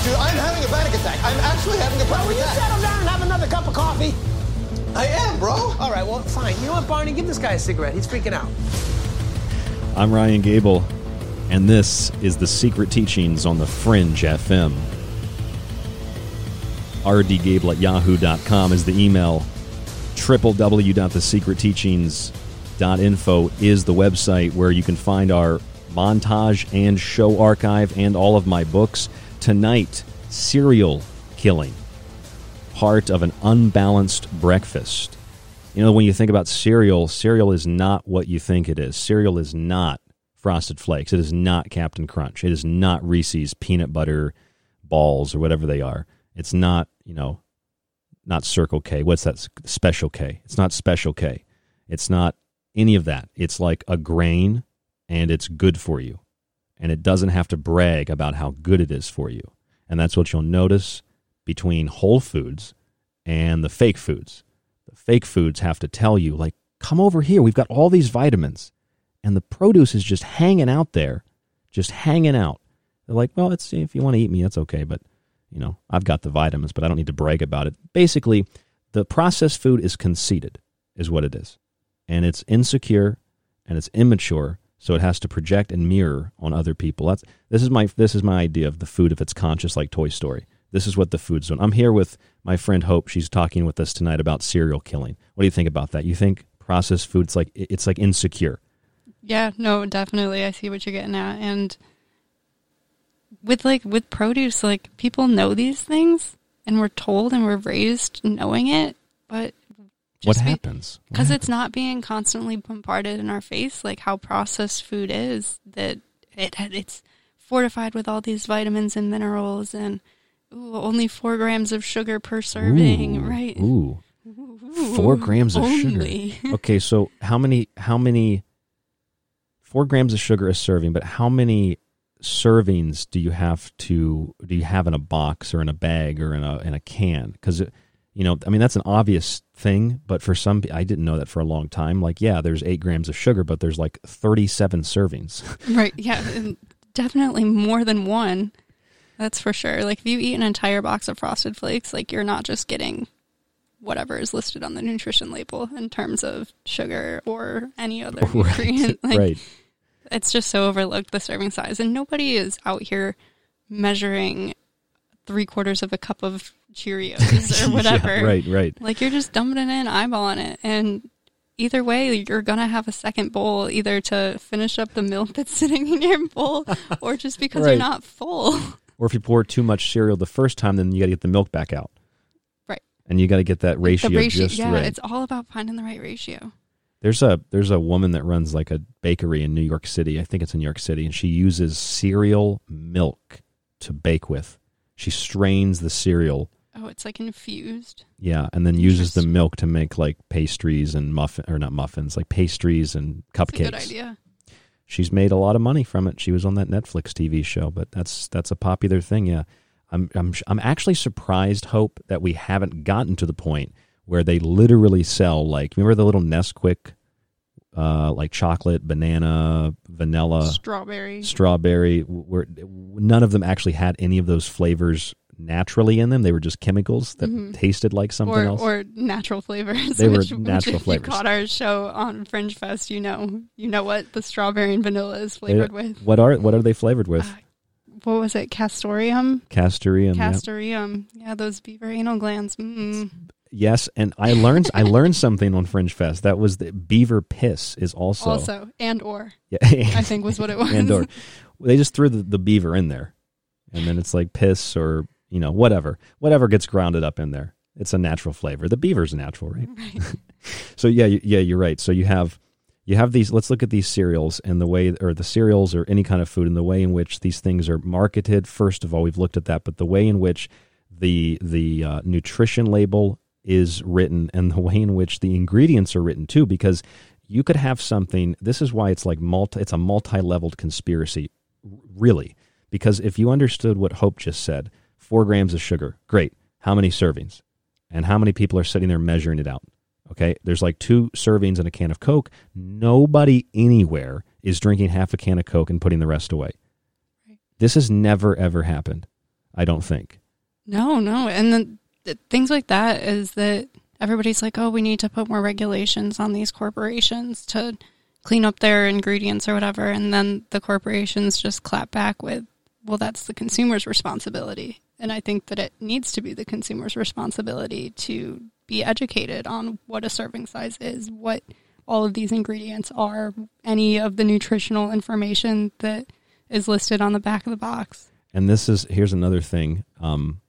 Dude, I'm having a panic attack. I'm actually having a panic Will you settle down and have another cup of coffee? I am, bro. All right, well, fine. You know what, Barney? Give this guy a cigarette. He's freaking out. I'm Ryan Gable, and this is The Secret Teachings on the Fringe FM. Rdgable at yahoo.com is the email. www.thesecretteachings.info is the website where you can find our montage and show archive and all of my books. Tonight, serial killing, part of an unbalanced breakfast. You know, when you think about cereal, cereal is not what you think it is. Cereal is not Frosted Flakes. It is not Captain Crunch. It is not Reese's peanut butter balls or whatever they are. It's not, you know, not Circle K. What's that? Special K. It's not Special K. It's not any of that. It's like a grain and it's good for you. And it doesn't have to brag about how good it is for you. And that's what you'll notice between whole foods and the fake foods. The fake foods have to tell you, like, come over here. We've got all these vitamins. And the produce is just hanging out there, just hanging out. They're like, well, it's, see if you want to eat me, that's okay. But, you know, I've got the vitamins, but I don't need to brag about it. Basically, the processed food is conceited, is what it is. And it's insecure and it's immature so it has to project and mirror on other people. That's this is my this is my idea of the food if it's conscious like Toy Story. This is what the food's doing. I'm here with my friend Hope. She's talking with us tonight about serial killing. What do you think about that? You think processed food's like it's like insecure? Yeah, no, definitely. I see what you're getting at. And with like with produce, like people know these things and we're told and we're raised knowing it, but what happens? Because it's not being constantly bombarded in our face like how processed food is. That it it's fortified with all these vitamins and minerals and ooh, only four grams of sugar per serving, Ooh, right? Ooh. Four grams of only. sugar. Okay, so how many how many four grams of sugar a serving, but how many servings do you have to do you have in a box or in a bag or in a in a can? Because you know, I mean, that's an obvious thing, but for some, I didn't know that for a long time. Like, yeah, there's eight grams of sugar, but there's like 37 servings. Right. Yeah. Definitely more than one. That's for sure. Like if you eat an entire box of frosted flakes, like you're not just getting whatever is listed on the nutrition label in terms of sugar or any other Right, nutrient. Like right. It's just so overlooked the serving size. And nobody is out here measuring three quarters of a cup of Cheerios or Yeah, whatever. right, right. Like you're just dumping it in, eyeballing it, and either way, you're gonna have a second bowl, either to finish up the milk that's sitting in your bowl, or just because Right. you're not full. or if you pour too much cereal the first time, then you got to get the milk back out. Right. And you got to get that ratio, ratio, just yeah, right. it's all about finding the right ratio. There's a there's a woman that runs like a bakery in New York City. I think it's in New York City, and she uses cereal milk to bake with. She strains the cereal, Oh, it's like infused. yeah, and then uses the milk to make like pastries and muffin or not muffins, like pastries and cupcakes. good idea. She's made a lot of money from it. She was on that Netflix TV show, but that's that's a popular thing. Yeah, I'm I'm I'm actually surprised, Hope, that we haven't gotten to the point where they literally sell like remember the little Nesquik, uh, like chocolate, banana, vanilla, Strawberry. strawberry. Where none of them actually had any of those flavors naturally in them. They were just chemicals that Mhm. tasted like something or, else. or natural flavors. They were which, natural which if flavors. You caught our show on Fringe Fest. You know, you know what the strawberry and vanilla is flavored with. What are what are they flavored with? What was it? Castoreum. Castoreum. Castoreum. Yeah, those beaver anal glands. Mm. Yes, and I learned I learned something on Fringe Fest. That was that beaver piss is also Also, and or. yeah, I think was what it was. and or they just threw the, the beaver in there, and then it's like piss or you know whatever whatever gets grounded up in there. It's a natural flavor. The beaver's natural, right? right. so yeah, yeah, you're right. So you have you have these. Let's look at these cereals and the way, or the cereals, or any kind of food, and the way in which these things are marketed. First of all, we've looked at that, but the way in which the the uh, nutrition label is written and the way in which the ingredients are written too, because you could have something. This is why it's like multi. It's a multi-leveled conspiracy, really, because if you understood what Hope just said, four grams of sugar, great. How many servings? And how many people are sitting there measuring it out? Okay, there's like two servings in a can of Coke. Nobody anywhere is drinking half a can of Coke and putting the rest away. This has never ever happened. I don't think. No, no. And then th- things like that is that everybody's like, oh, we need to put more regulations on these corporations to clean up their ingredients or whatever. And then the corporations just clap back with, well, that's the consumer's responsibility. And I think that it needs to be the consumer's responsibility to be educated on what a serving size is, what all of these ingredients are, any of the nutritional information that is listed on the back of the box. And this is here's another thing um,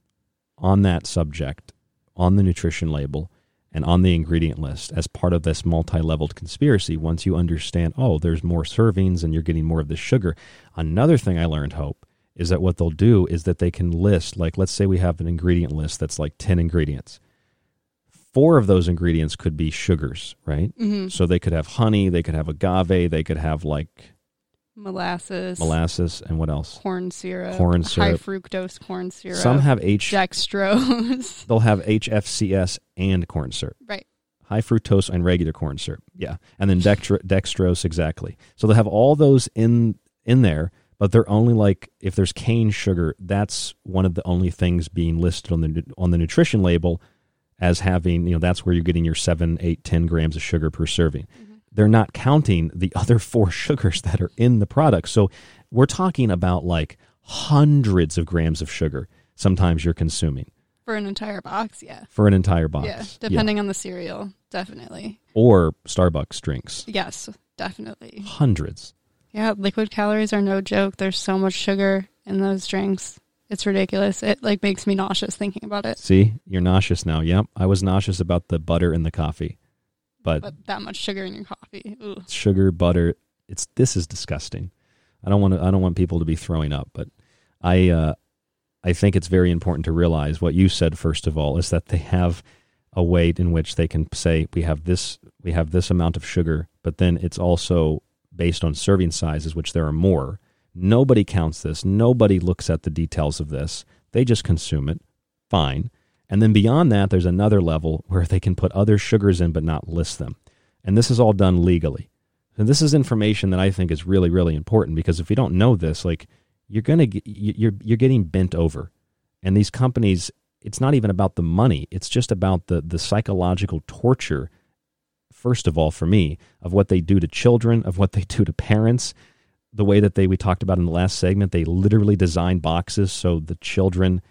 on that subject on the nutrition label. And on the ingredient list, as part of this multi leveled conspiracy, once you understand, oh, there's more servings and you're getting more of the sugar. Another thing I learned, Hope, is that what they'll do is that they can list, like, let's say we have an ingredient list that's like 10 ingredients. Four of those ingredients could be sugars, right? Mhm. So they could have honey, they could have agave, they could have like Molasses, molasses, and what else? corn syrup, Corn syrup, high fructose corn syrup. Some have H- dextrose. They'll have HFCS and corn syrup. right. high fructose and regular corn syrup. Yeah, and then dextro, dextrose exactly. So they'll have all those in in there, but they're only like if there's cane sugar, that's one of the only things being listed on the on the nutrition label as having you know that's where you're getting your seven, eight, ten grams of sugar per serving. Mm-hmm. They're not counting the other four sugars that are in the product. So we're talking about like hundreds of grams of sugar. Sometimes you're consuming For an entire box, yeah. for an entire box. Yeah, depending on the cereal, definitely. or Starbucks drinks. Yes, definitely. Hundreds. Yeah, liquid calories are no joke. There's so much sugar in those drinks. It's ridiculous. It like makes me nauseous thinking about it. See, you're nauseous now. Yep, I was nauseous about the butter in the coffee, but, But that much sugar in your coffee. Ooh. sugar, butter, it's this is disgusting. I don't want to. I don't want people to be throwing up, but I, uh, I think it's very important to realize what you said first of all is that they have a weight in which they can say we have this we have this amount of sugar, but then it's also based on serving sizes, which there are more. Nobody counts this. Nobody looks at the details of this. They just consume it. Fine. And then beyond that, there's another level where they can put other sugars in but not list them. And this is all done legally. And this is information that I think is really, really important because if you don't know this, like you're gonna get, you're you're getting bent over, and these companies, it's not even about the money; it's just about the the psychological torture. First of all, for me, of what they do to children, of what they do to parents, the way that they we talked about in the last segment, they literally design boxes so the children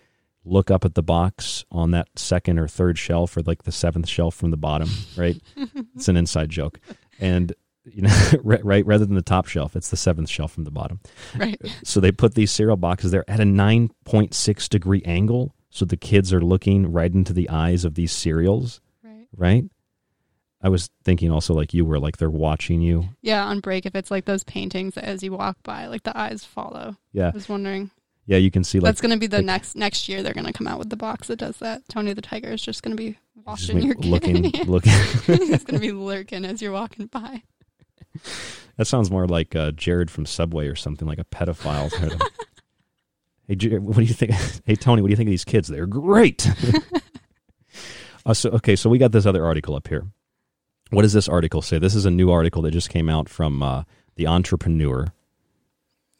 look up at the box on that second or third shelf or like the seventh shelf from the bottom, right? it's an inside joke. And you know, right, right, rather than the top shelf, it's the seventh shelf from the bottom. Right. Uh, so they put these cereal boxes there at a 9.6 degree angle so the kids are looking right into the eyes of these cereals. Right. Right? I was thinking also like you were like they're watching you. Yeah, on break, if it's like those paintings that as you walk by, like the eyes follow. Yeah. I was wondering. Yeah, you can see like That's going to be the like, next next year. They're going to come out with the box that does that. Tony the Tiger is just going to be watching your looking Yeah. looking He's going to be lurking as you're walking by. That sounds more like uh, Jared from Subway or something, like a pedophile. hey, Jared, what do you think? Hey, Tony, what do you think of these kids? They're great. uh, so, okay, so we got this other article up here. What does this article say? This is a new article that just came out from uh, the Entrepreneur.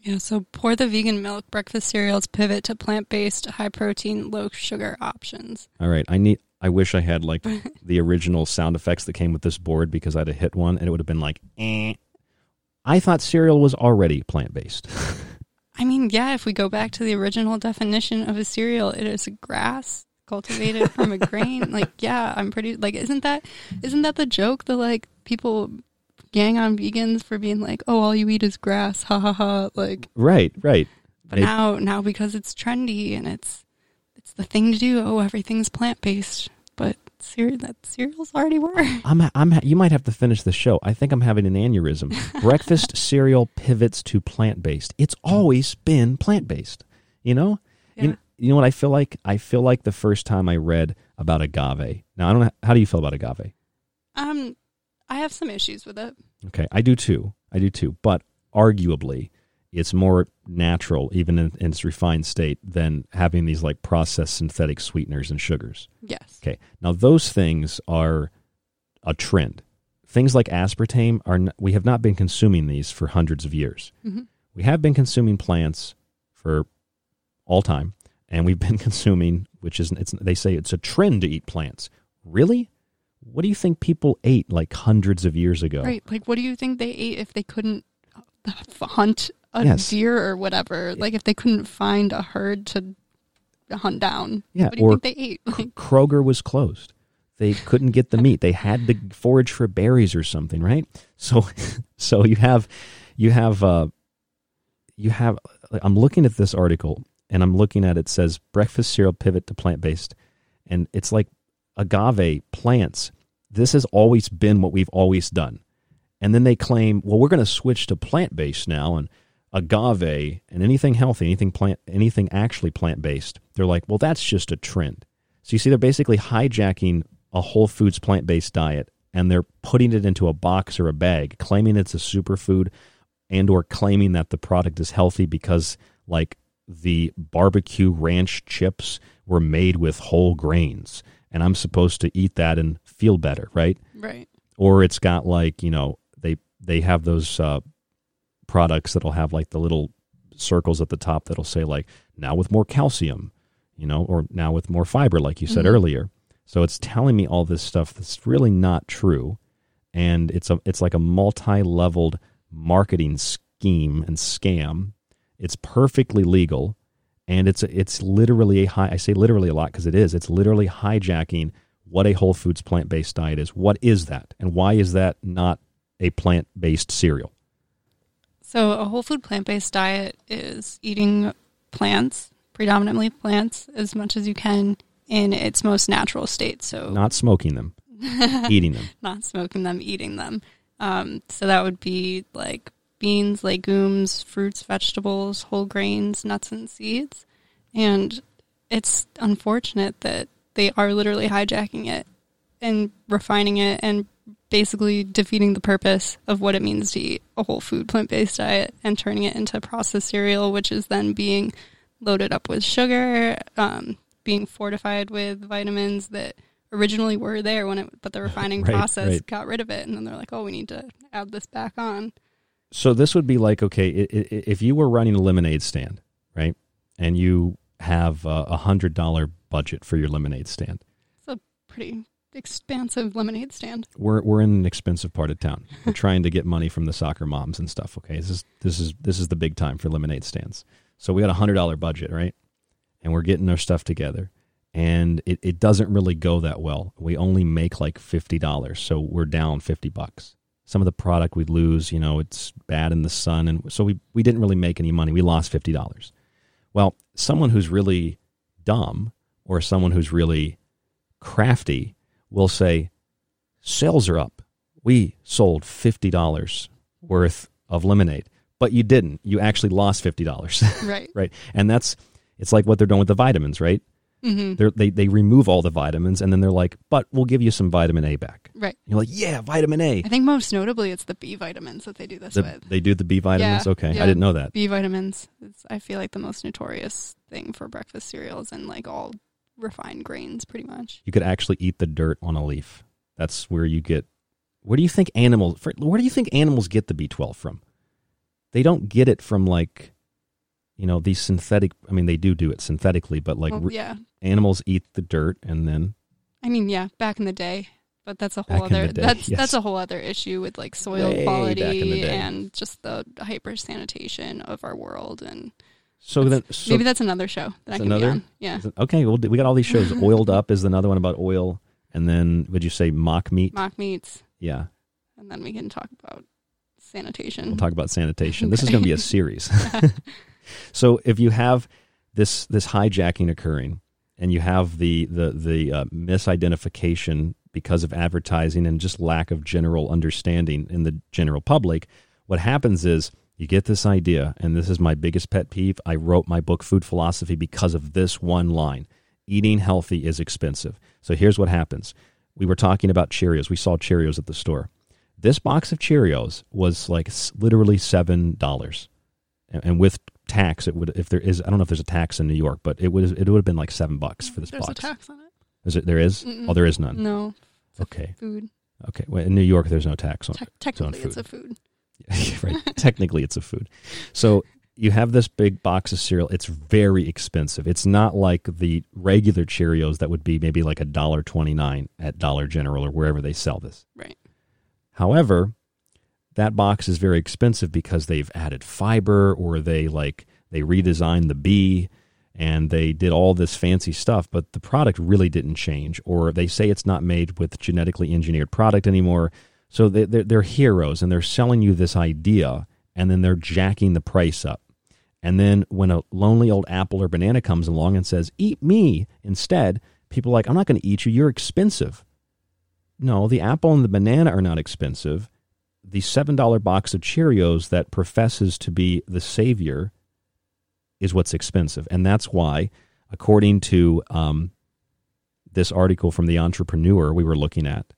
Yeah, so pour the vegan milk. Breakfast cereals pivot to plant based, high protein, low sugar options. All right, I need. I wish I had like the original sound effects that came with this board because I'd have hit one and it would have been like. Eh. I thought cereal was already plant based. I mean, yeah, if we go back to the original definition of a cereal, it is a grass cultivated from a grain. Like, yeah, I'm pretty like isn't that isn't that the joke that like people gang on vegans for being like, "Oh, all you eat is grass." Ha ha ha. Like, right, right. but now now because it's trendy and it's it's the thing to do. Oh, everything's plant-based. But cere- that cereals already were. I'm, I'm, you might have to finish the show. I think I'm having an aneurysm. Breakfast cereal pivots to plant based. It's always been plant based. You know, you, you know what I feel like? I feel like the first time I read about agave. Now I don't know. How do you feel about agave? Um I have some issues with it. Okay, I do too. I do too. But arguably, it's more natural, even in, in its refined state, than having these like processed synthetic sweeteners and sugars. Yes. Okay. Now those things are a trend. Things like aspartame are. n- We have not been consuming these for hundreds of years. Mhm. We have been consuming plants for all time, and we've been consuming, which is it's. They say it's a trend to eat plants. Really? What do you think people ate like hundreds of years ago? Right. Like, what do you think they ate if they couldn't hunt a Yes. deer or whatever? Like, if they couldn't find a herd to hunt down? Yeah, What do you or think they ate? Like, Kroger was closed. They couldn't get the meat. They had to forage for berries or something, right? So, so you have, you have, uh, you have. I'm looking at this article, and I'm looking at it says breakfast cereal pivot to plant based, and it's like agave plants. This has always been what we've always done. And then they claim, well, we're going to switch to plant based now and agave and anything healthy, anything plant, anything actually plant based. They're like, well, that's just a trend. So you see, they're basically hijacking a Whole Foods plant based diet and they're putting it into a box or a bag, claiming it's a superfood and or claiming that the product is healthy because like the barbecue ranch chips were made with whole grains and I'm supposed to eat that and feel better, right? Right. Or it's got like, you know, they they have those uh, products that'll have like the little circles at the top that'll say like now with more calcium, you know, or now with more fiber like you said Mhm. earlier. So it's telling me all this stuff that's really not true and it's a it's like a multi-leveled marketing scheme and scam. It's perfectly legal and it's it's literally a high I say literally a lot because it is. It's literally hijacking what a whole foods plant-based diet is. What is that? And why is that not a plant-based cereal? So, a whole food plant based diet is eating plants, predominantly plants, as much as you can in its most natural state. So, Not smoking them, eating them. not smoking them, eating them. Um, so, that would be like beans, legumes, fruits, vegetables, whole grains, nuts, and seeds. And it's unfortunate that they are literally hijacking it and refining it and basically defeating the purpose of what it means to eat a whole food plant based diet and turning it into processed cereal, which is then being loaded up with sugar, um, being fortified with vitamins that originally were there when it, but the refining Right, process right. got rid of it, and then they're like, oh, we need to add this back on. So this would be like okay, if you were running a lemonade stand, right, and you have a hundred dollar budget for your lemonade stand. It's a pretty expansive lemonade stand. We're we're in an expensive part of town. We're trying to get money from the soccer moms and stuff. Okay, this is this is this is the big time for lemonade stands. So we got a hundred dollar budget, right? And we're getting our stuff together, and it, it doesn't really go that well. We only make like fifty dollars, so we're down fifty bucks. Some of the product we'd lose, you know, it's bad in the sun, and so we we didn't really make any money. We lost fifty dollars. Well, someone who's really dumb or someone who's really crafty will say, sales are up. We sold $50 worth of lemonade, but you didn't. You actually lost $50. Right. right. And that's, it's like what they're doing with the vitamins, right? Mhm. They're, they, they remove all the vitamins and then they're like, but we'll give you some vitamin A back. Right. You're like, yeah, vitamin A. I think most notably it's the B vitamins that they do this The- with. they do the B vitamins? Yeah, okay. yeah. I didn't know that. B vitamins. It's, I feel like the most notorious thing for breakfast cereals and like all refined grains, pretty much. You could actually eat the dirt on a leaf. That's where you get. Where do you think animals? Where do you think animals get the B twelve from? They don't get it from like, you know, these synthetic. I mean, they do do it synthetically, but like, oh, Well, yeah. animals eat the dirt and then I mean, yeah, back in the day, but that's a whole other day, that's yes. that's a whole other issue with like soil Way back in the quality and just the hyper sanitation of our world and So then- so- maybe that's another show that I can another. be on. Yeah, it- Okay. Well, we got all these shows. Oiled up is another one about oil, and then would you say mock meat? mock meats, Yeah. and then we can talk about sanitation. We'll talk about sanitation. This is going to be a series. so if you have this this hijacking occurring, and you have the the the uh, misidentification because of advertising and just lack of general understanding in the general public, what happens is you get this idea, and this is my biggest pet peeve. I wrote my book Food Philosophy because of this one line: eating healthy is expensive. So here's what happens. We were talking about Cheerios. We saw Cheerios at the store. This box of Cheerios was like literally seven dollars, and, and with tax, it would if there is I don't know if there's a tax in New York, but it would it would have been like seven bucks for this There's box. There's a tax on it. Is it there is? Oh, there is none. No. Okay. food. Okay. Well, in New York, there's no tax on, Te- it's on technically, food. it's a food. right. Technically, it's a food. So you have this big box of cereal. It's very expensive. It's not like the regular Cheerios that would be maybe like a dollar twenty nine at Dollar General or wherever they sell this. Right. However, that box is very expensive because they've added fiber or they like they redesigned the B and they did all this fancy stuff, but the product really didn't change. Or they say it's not made with genetically engineered product anymore. So they, they're, they're heroes and they're selling you this idea and then they're jacking the price up. And then when a lonely old apple or banana comes along and says, eat me instead, people are like, I'm not going to eat you. You're expensive. No, the apple and the banana are not expensive. The $7 box of Cheerios that professes to be the savior is what's expensive. And that's why, according to um, this article from the entrepreneur we were looking at,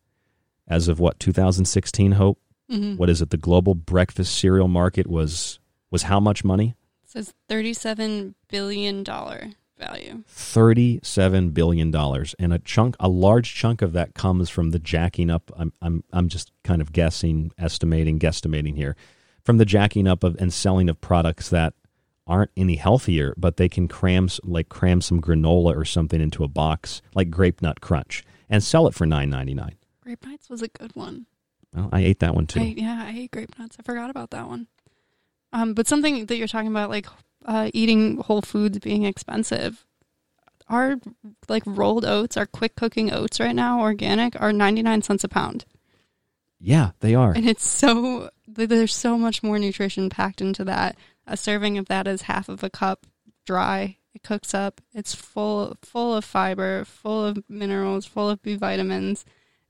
as of what, 2016, Hope? Mhm. What is it? The global breakfast cereal market was was how much money? It says thirty-seven billion dollar value. Thirty-seven billion dollars, and a chunk, a large chunk of that comes from the jacking up. I'm, I'm, I'm just kind of guessing, estimating, guesstimating here, from the jacking up of and selling of products that aren't any healthier, but they can cram like cram some granola or something into a box, like Grape Nut Crunch, and sell it for nine ninety nine. Grape Nuts was a good one. Well, I ate that one too. I, yeah, I ate grape nuts. I forgot about that one. Um, but something that you're talking about, like uh, eating whole foods being expensive. Our like rolled oats, our quick cooking oats right now, organic, are 99 cents a pound, yeah, they are. and it's so there's so much more nutrition packed into that. A serving of that is half of a cup, dry. It cooks up. It's full full of fiber, full of minerals, full of B vitamins,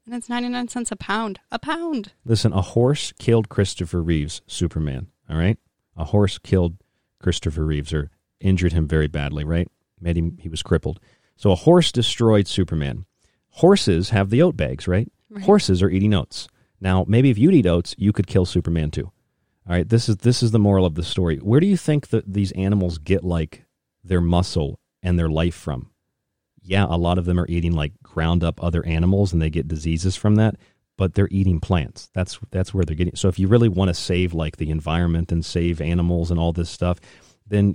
and it's 99 cents a pound. A pound. Listen, a horse killed Christopher Reeves, Superman. All right, a horse killed Christopher Reeves or injured him very badly. Right, made him he was crippled. So a horse destroyed Superman. Horses have the oat bags, right? Right. Horses are eating oats. Now, maybe if you'd eat oats, you could kill Superman too. All right, this is this is the moral of the story. Where do you think that these animals get like their muscle and their life from? Yeah, a lot of them are eating like ground up other animals and they get diseases from that, but they're eating plants. That's that's where they're getting. So if you really want to save like the environment and save animals and all this stuff, then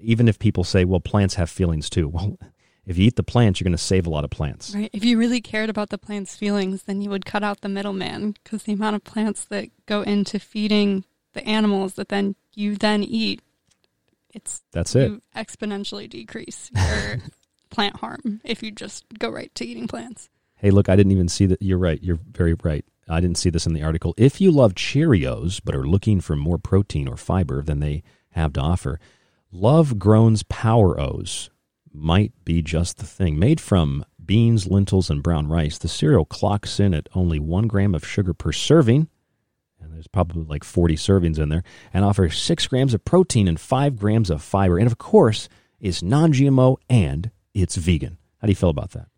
even if people say, well, plants have feelings too. Well, if you eat the plants, you're going to save a lot of plants. Right. If you really cared about the plant's feelings, then you would cut out the middleman because the amount of plants that go into feeding the animals that then you then eat, it's That's it. exponentially decrease your plant harm if you just go right to eating plants. Hey, look, I didn't even see that. You're right. You're very right. I didn't see this in the article. If you love Cheerios but are looking for more protein or fiber than they have to offer, Love Grown's Power O's might be just the thing. Made from beans, lentils, and brown rice, the cereal clocks in at only one gram of sugar per serving, and there's probably like 40 servings in there, and offers six grams of protein and five grams of fiber. And of course, it's non GMO and it's vegan. How do you feel about that?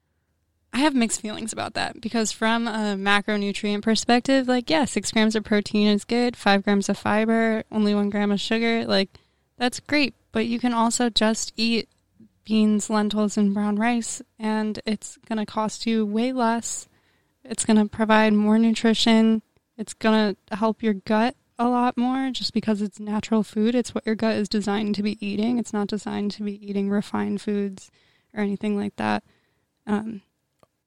I have mixed feelings about that because, from a macronutrient perspective, like, yeah, six grams of protein is good, five grams of fiber, only one gram of sugar. Like, that's great. But you can also just eat beans, lentils, and brown rice, and it's going to cost you way less. It's going to provide more nutrition. It's going to help your gut a lot more just because it's natural food. It's what your gut is designed to be eating. It's not designed to be eating refined foods or anything like that. Um,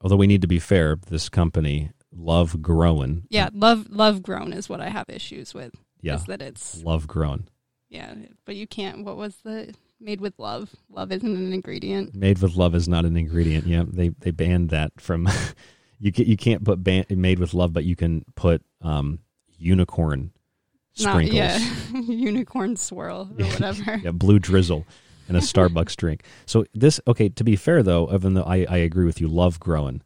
Although we need to be fair, this company, Love Grown, Yeah, love love grown is what I have issues with. yeah, is that it's Love Grown, yeah, but you can't. What was the made with love? Love isn't an ingredient. made with love is not an ingredient. Yeah, they they banned that from. you can, you can't put ban- made with love, but you can put um, unicorn Not sprinkles. yeah, unicorn swirl or whatever. yeah, blue drizzle in a Starbucks drink. So this okay. To be fair though, even though I, I agree with you, love growing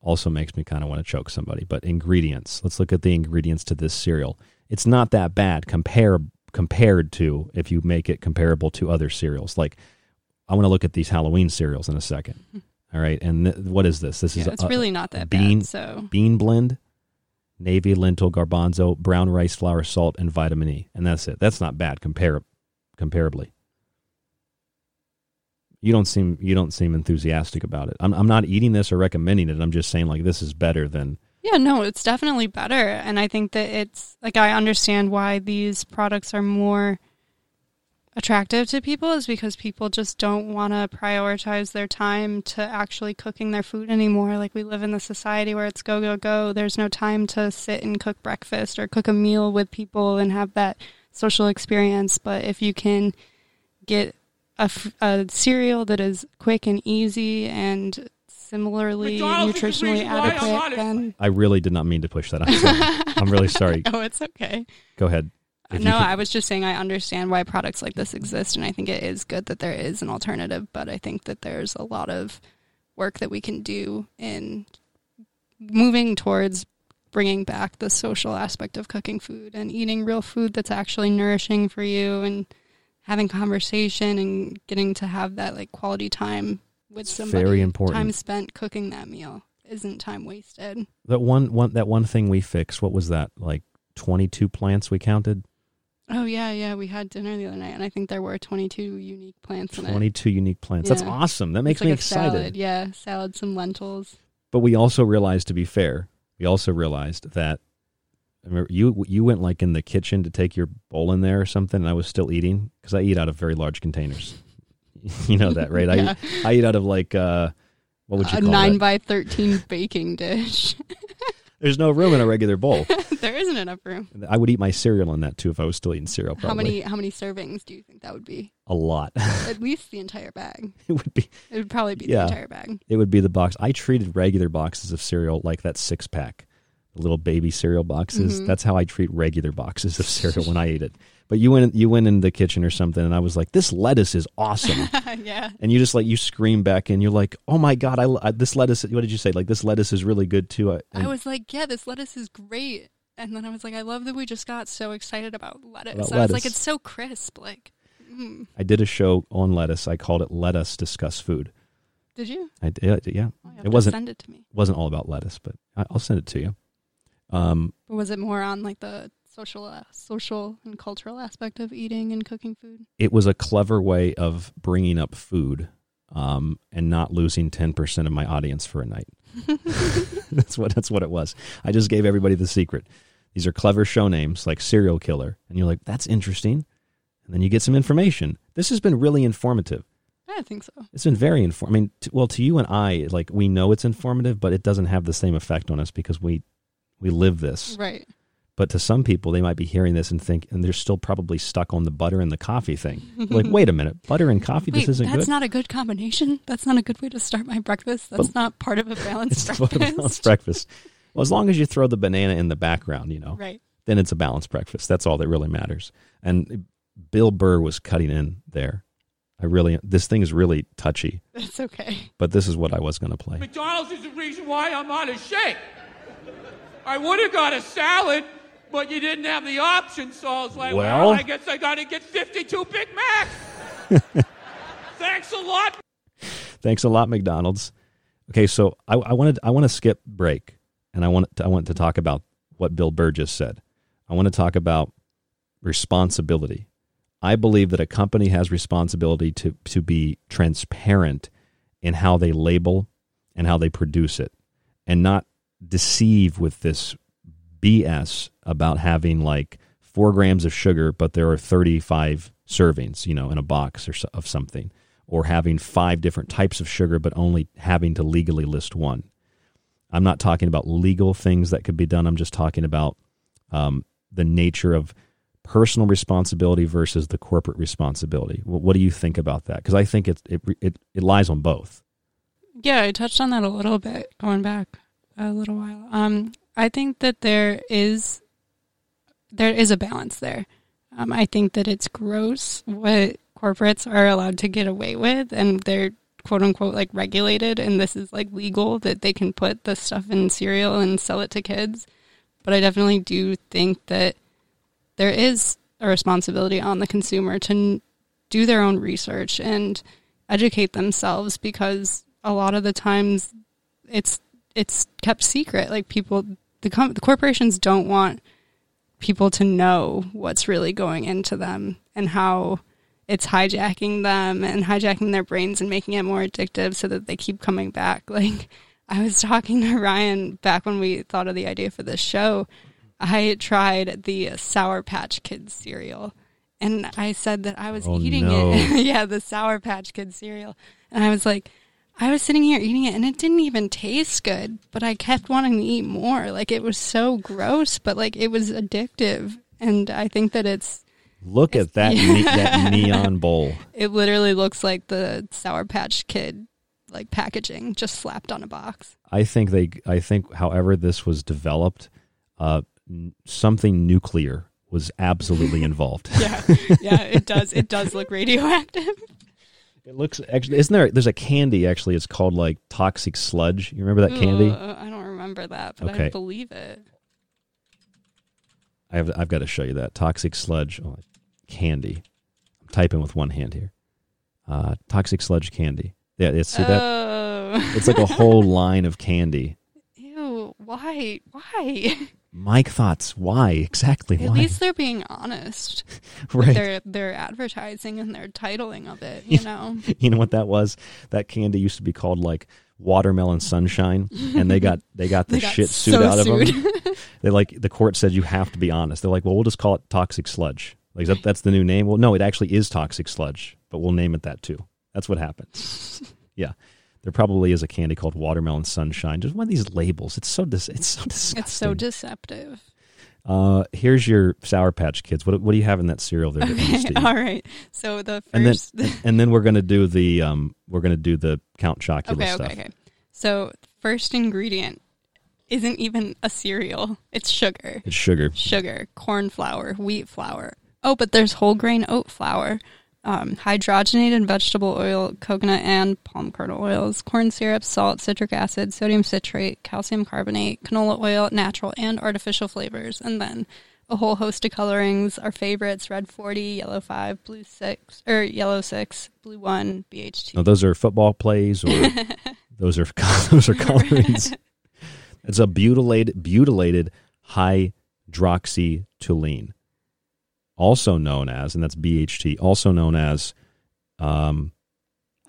also makes me kind of want to choke somebody. But ingredients. Let's look at the ingredients to this cereal. It's not that bad compare compared to if you make it comparable to other cereals. Like I want to look at these Halloween cereals in a second. All right, and th- what is this? This is Yeah, it's a- really not that bean, bad, so- bean blend, navy, lentil, garbanzo, brown rice flour, salt, and vitamin E, and that's it. That's not bad compar- comparably. You don't seem you don't seem enthusiastic about it. I'm I'm not eating this or recommending it. I'm just saying like this is better than Yeah, no, it's definitely better. And I think that it's like I understand why these products are more attractive to people is because people just don't want to prioritize their time to actually cooking their food anymore. Like we live in the society where it's go, go, go. There's no time to sit and cook breakfast or cook a meal with people and have that social experience. But if you can get a, f- a cereal that is quick and easy and similarly McDonald's nutritionally reason why I'm adequate, then I really did not mean to push that. I'm, sorry. I'm really sorry. Oh, it's okay. Go ahead. If no, could- I was just saying I understand why products like this exist, and I think it is good that there is an alternative. But I think that there's a lot of work that we can do in moving towards bringing back the social aspect of cooking food and eating real food that's actually nourishing for you and having conversation and getting to have that like quality time with It's somebody. very important. Time spent cooking that meal isn't time wasted. That one one that one thing we fixed. What was that? Like twenty two plants we counted. Oh yeah, yeah. We had dinner the other night, and I think there were 22 unique plants in it. Twenty two unique plants. That's awesome. That makes like me excited. Salad. Yeah, salad, some lentils. But we also realized, to be fair, we also realized that I remember you you went like in the kitchen to take your bowl in there or something, and I was still eating because I eat out of very large containers. you know that, right? Yeah. I I eat out of like uh, what would you a call nine that? by 13 baking dish. There's no room in a regular bowl. there isn't enough room. I would eat my cereal in that too if I was still eating cereal. Probably How many how many servings do you think that would be? A lot. At least the entire bag. it would be. It would probably be yeah, the entire bag. It would be the box. I treated regular boxes of cereal like that six pack, little baby cereal boxes. Mhm. That's how I treat regular boxes of cereal when I eat it. But you went you went in the kitchen or something, and I was like, "This lettuce is awesome." yeah. And you just like you scream back, and you're like, "Oh my god, I, I this lettuce." What did you say? Like this lettuce is really good too. I, I was like, yeah, this lettuce is great. And then I was like, I love that we just got so excited about lettuce. About I was like, it's so crisp. Like, mm. I did a show on lettuce. I called it "Let Us Discuss Food." did you? I did, yeah. Oh, you it wasn't send it to me. wasn't all about lettuce, but I, I'll send it to you. Um, was it more on like the social, uh, social and cultural aspect of eating and cooking food? it was a clever way of bringing up food um, and not losing 10% of my audience for a night. that's what that's what it was. I just gave everybody the secret. These are clever show names like serial killer and you're like that's interesting. And then you get some information. This has been really informative. I think so. It's been very informative. I mean, t- well to you and I like we know it's informative, but it doesn't have the same effect on us because we we live this. Right. But to some people, they might be hearing this and think, and they're still probably stuck on the butter and the coffee thing. Like, wait a minute, butter and coffee, Wait, this isn't that's good. not a good combination. That's not a good way to start my breakfast. That's But- not part of a balanced it's not a breakfast. balanced breakfast. Well, as long as you throw the banana in the background, you know, Right. then it's a balanced breakfast. That's all that really matters. And Bill Burr was cutting in there. I really, this thing is really touchy, That's okay. but this is what I was going to play. McDonald's is the reason why I'm out of shape. I would have got a salad, but you didn't have the option, so I was like, well, Well? I guess I got to get 52 Big Macs. Thanks a lot. Thanks a lot, McDonald's. Okay, so I, I wanted I want to skip break, and I want to, I want to talk about what Bill Burr just said. I want to talk about responsibility. I believe that a company has responsibility to to be transparent in how they label and how they produce it, and not deceive with this BS about having like four grams of sugar, but there are 35 servings, you know, in a box or so, of something, or having five different types of sugar, but only having to legally list one. I'm not talking about legal things that could be done. I'm just talking about um, the nature of personal responsibility versus the corporate responsibility. What, do you think about that? Because I think it, it it it lies on both. Yeah, I touched on that a little bit going back a little while. Um, I think that there is there is a balance there. Um, I think that it's gross what corporates are allowed to get away with, and they're quote unquote like regulated, and this is like legal that they can put the stuff in cereal and sell it to kids. But I definitely do think that there is a responsibility on the consumer to n- do their own research and educate themselves because a lot of the times it's it's kept secret. Like people the, com- the corporations don't want people to know what's really going into them and how it's hijacking them and hijacking their brains and making it more addictive so that they keep coming back. Like i was talking to ryan back when we thought of the idea for this show. I tried the sour patch kids cereal and i said that i was Oh, eating no. it yeah the sour patch kids cereal. And i was like I was sitting here eating it and it didn't even taste good, but I kept wanting to eat more. Like it was so gross, but like it was addictive. And I think that it's Look at that ne- that neon bowl. it literally looks like the Sour Patch Kid like packaging just slapped on a box. I think they. I think, however, this was developed, uh, n- something nuclear was absolutely involved. Yeah. Yeah, it does. It does look radioactive. It looks actually isn't there? There's a candy actually. It's called like toxic sludge. You remember that candy? Ugh, I don't remember that, but Okay. I believe it. I have I've got to show you that toxic sludge oh, candy. I'm typing with one hand here. Uh, toxic sludge candy. Yeah, it's see that. Oh. It's like a whole line of candy. Ew, why? Why? Mike thoughts. Why exactly? At why? least they're being honest Right. their their advertising and their titling of it, you know. you know what that was? That candy used to be called like watermelon sunshine, and they got they got the They got shit suit so out of sued. them. they like the court said you have to be honest. They're like, well, we'll just call it toxic sludge. Like that, that's the new name. Well, no, it actually is toxic sludge, but we'll name it that too. That's what happened. yeah. There probably is a candy called watermelon sunshine. Just one of these labels. It's so dis- it's so disgusting. It's so deceptive. Uh, here's your Sour Patch Kids. What, what do you have in that cereal there? Okay, all right. So the and then first and then we're gonna do the um we're gonna do the Count Chocula Okay, stuff. okay, okay. So first ingredient isn't even a cereal. It's sugar. It's sugar. Sugar, corn flour, wheat flour. Oh, but there's whole grain oat flour, um, hydrogenated vegetable oil, coconut and palm kernel oils, corn syrup, salt, citric acid, sodium citrate, calcium carbonate, canola oil, natural and artificial flavors, and then a whole host of colorings. Our favorites: red forty, yellow five, blue six, or yellow six, blue one, BHT. Now, those are football plays, or those are those are colorings. It's a butylated butylated hydroxytoluene, also known as, and that's BHT, also known as um,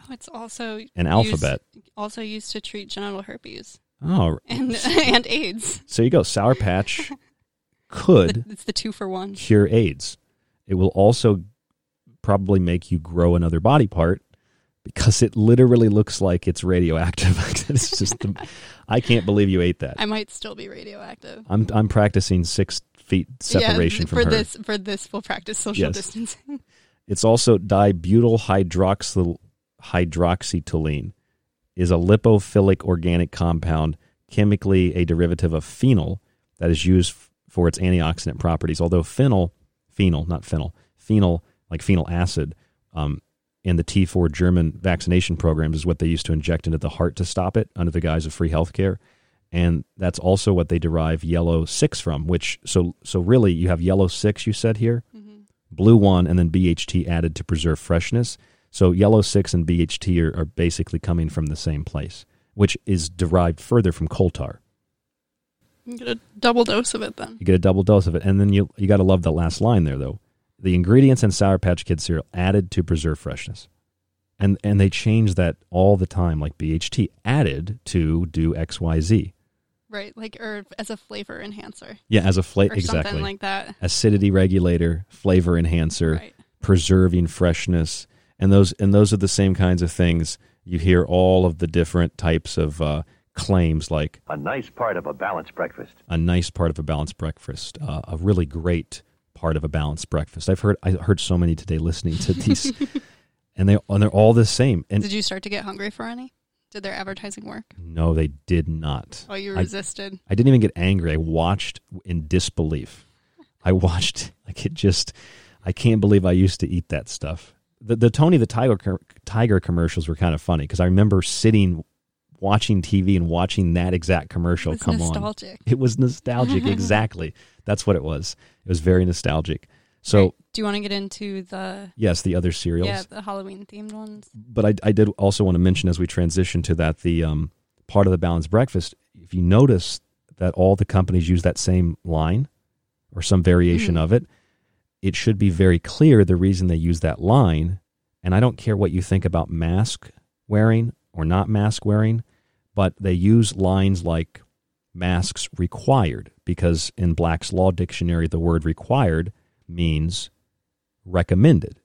Oh, it's also An used- alphabet. also used to treat genital herpes oh, and and AIDS. so you go. Sour Patch could It's the two for one. cure AIDS. It will also probably make you grow another body part because it literally looks like it's radioactive. it's just, the, I can't believe you ate that. I might still be radioactive. I'm I'm practicing six feet separation yeah, from for her. this for this we'll practice social Yes. distancing. It's also dibutyl hydroxyl hydroxytoluene is a lipophilic organic compound, chemically a derivative of phenol that is used f- for its antioxidant properties. Although phenol, phenol, not phenol, phenol like phenol acid, um, in the T4 German vaccination programs is what they used to inject into the heart to stop it under the guise of free healthcare. And that's also what they derive yellow six from, which so so really you have yellow six you said here, mm-hmm. blue one, and then BHT added to preserve freshness. So yellow six and BHT are, are basically coming from the same place, which is derived further from coal tar. You get a double dose of it then. You get a double dose of it, and then you you got to love the last line there though. The ingredients in Sour Patch Kids cereal added to preserve freshness, and and they change that all the time. Like BHT added to do X Y Z. Right, like or as a flavor enhancer. Yeah, as a flavor Or exactly something like that. Acidity regulator, flavor enhancer, preserving freshness, and those and those are the same kinds of things you hear all of the different types of uh, claims like A nice part of a balanced breakfast. a nice part of a balanced breakfast, uh, a really great part of a balanced breakfast. I've heard I heard so many today listening to these, and they and they're all the same. And Did you start to get hungry for any? Did their advertising work? no, they did not. Oh, you resisted. I, didn't even get angry. I watched in disbelief. I watched like it just. I can't believe I used to eat that stuff. The the Tony the Tiger Tiger commercials were kind of funny because I remember sitting watching TV and watching that exact commercial It was come nostalgic. on. It was nostalgic. exactly. That's what it was. It was very nostalgic. So Do you want to get into the yes, the other cereals. Yeah, the Halloween themed ones. But I, I did also want to mention as we transition to that the um, part of the balanced breakfast. If you notice that all the companies use that same line or some variation Mhm. of it, it should be very clear the reason they use that line. And I don't care what you think about mask wearing or not mask wearing, but they use lines like masks required because in Black's Law Dictionary, the word required means recommended.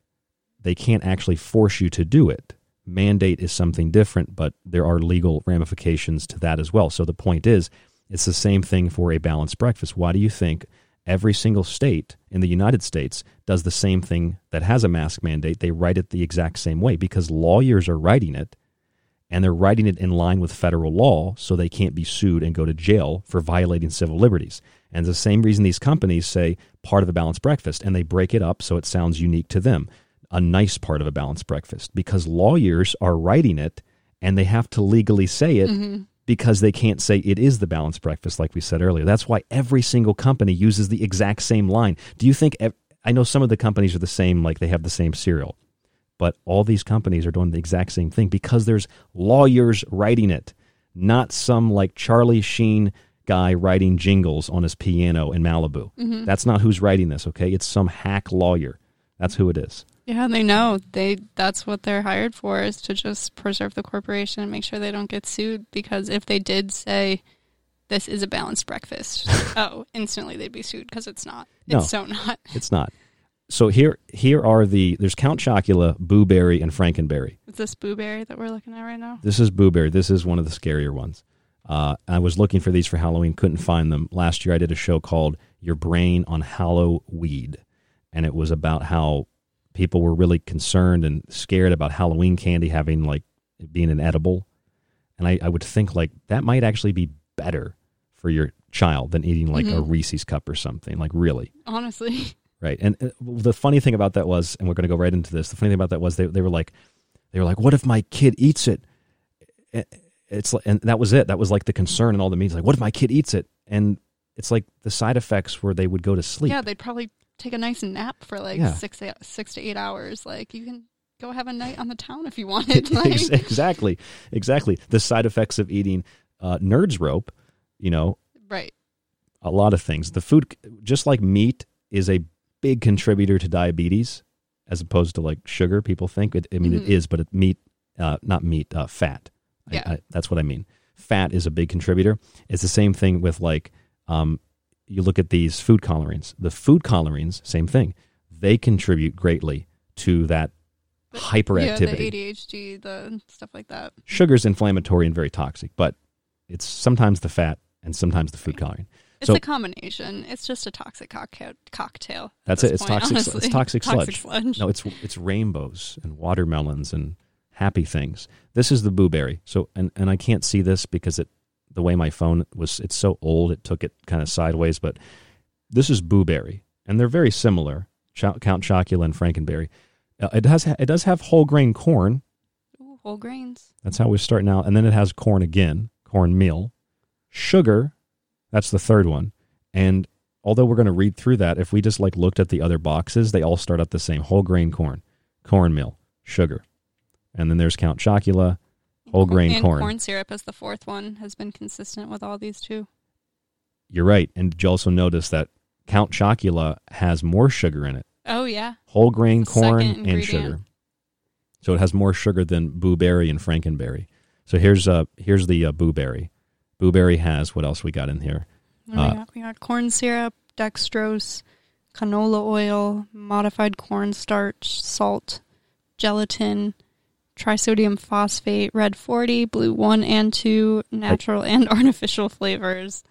They can't actually force you to do it. Mandate is something different, but there are legal ramifications to that as well. So the point is, it's the same thing for a balanced breakfast. Why do you think every single state in the United States does the same thing that has a mask mandate? They write it the exact same way because lawyers are writing it and they're writing it in line with federal law so they can't be sued and go to jail for violating civil liberties. And the same reason these companies say part of a balanced breakfast and they break it up so it sounds unique to them. a nice part of a balanced breakfast because lawyers are writing it and they have to legally say it Mhm. because they can't say it is the balanced breakfast like we said earlier. That's why every single company uses the exact same line. Do you think ev- I know some of the companies are the same like they have the same cereal. But all these companies are doing the exact same thing because there's lawyers writing it, not some like Charlie Sheen guy writing jingles on his piano in Malibu. Mhm. That's not who's writing this, okay? It's some hack lawyer. That's who it is. Yeah, they know. They that's what they're hired for is to just preserve the corporation and make sure they don't get sued because if they did say this is a balanced breakfast, oh, instantly they'd be sued because it's not. It's No. so not. It's not. So here here are the there's Count Chocula, Boo Berry, and Franken Berry. Is this blueberry that we're looking at right now? This is Boo Berry. This is one of the scarier ones. Uh, I was looking for these for Halloween, couldn't find them. Last year I did a show called Your Brain on Hallowweed, and it was about how people were really concerned and scared about Halloween candy having like being an edible. And I, I would think like that might actually be better for your child than eating like a Mhm. Reese's cup or something. Like really. Honestly. Right. And uh, the funny thing about that was, and we're going to go right into this. The funny thing about that was they, they were like, they were like, what if my kid eats it? It's like, and that was it. That was like the concern in all the meetings. Like, what if my kid eats it? And it's like the side effects where they would go to sleep. Yeah, they'd probably take a nice nap for like Yeah. six to eight hours. Like you can go have a night on the town if you wanted. Like, Ex- exactly. Exactly. The side effects of eating uh, Nerds Rope, you know, right. a lot of things. The food, just like meat, is a big contributor to diabetes, as opposed to like sugar. People think it. I mean, it Mhm. is, but it, meat, uh, not meat, uh, fat. I- Yeah. I, that's what I mean. Fat is a big contributor. It's the same thing with like, um, you look at these food colorings. The food colorings, same thing. They contribute greatly to that hyperactivity. Yeah, the ADHD, the stuff like that. Sugar's inflammatory and very toxic, but it's sometimes the fat and sometimes the food coloring. It's so a combination. It's just a toxic cocktail. cocktail That's it. It's point, toxic. It's toxic sludge. Toxic sludge. No, it's it's rainbows and watermelons and happy things. This is the blueberry. So and and I can't see this because it the way my phone was. It's so old. It took it kind of sideways. But this is blueberry, and they're very similar. Count Chocula and Franken Berry. Uh, it has it does have whole grain corn. Ooh, whole grains. That's how we're starting out. And then it has corn again, corn meal, sugar. That's the third one. And although we're going to read through that, if we just like looked at the other boxes, they all start out the same: whole grain corn, corn meal, sugar, and then there's Count Chocula, whole grain and corn. corn syrup as the fourth one has been consistent with all these two. You're right. And did you also notice that Count Chocula has more sugar in it? Oh yeah. Whole grain corn and sugar. So it has more sugar than Blueberry and Franken Berry. So here's uh here's the uh, Blueberry. Blueberry has what else we got in here? Do Uh, we, got? we got corn syrup, dextrose, canola oil, modified cornstarch, salt, gelatin, trisodium phosphate, red 40, blue 1 and 2, natural oh. and artificial flavors,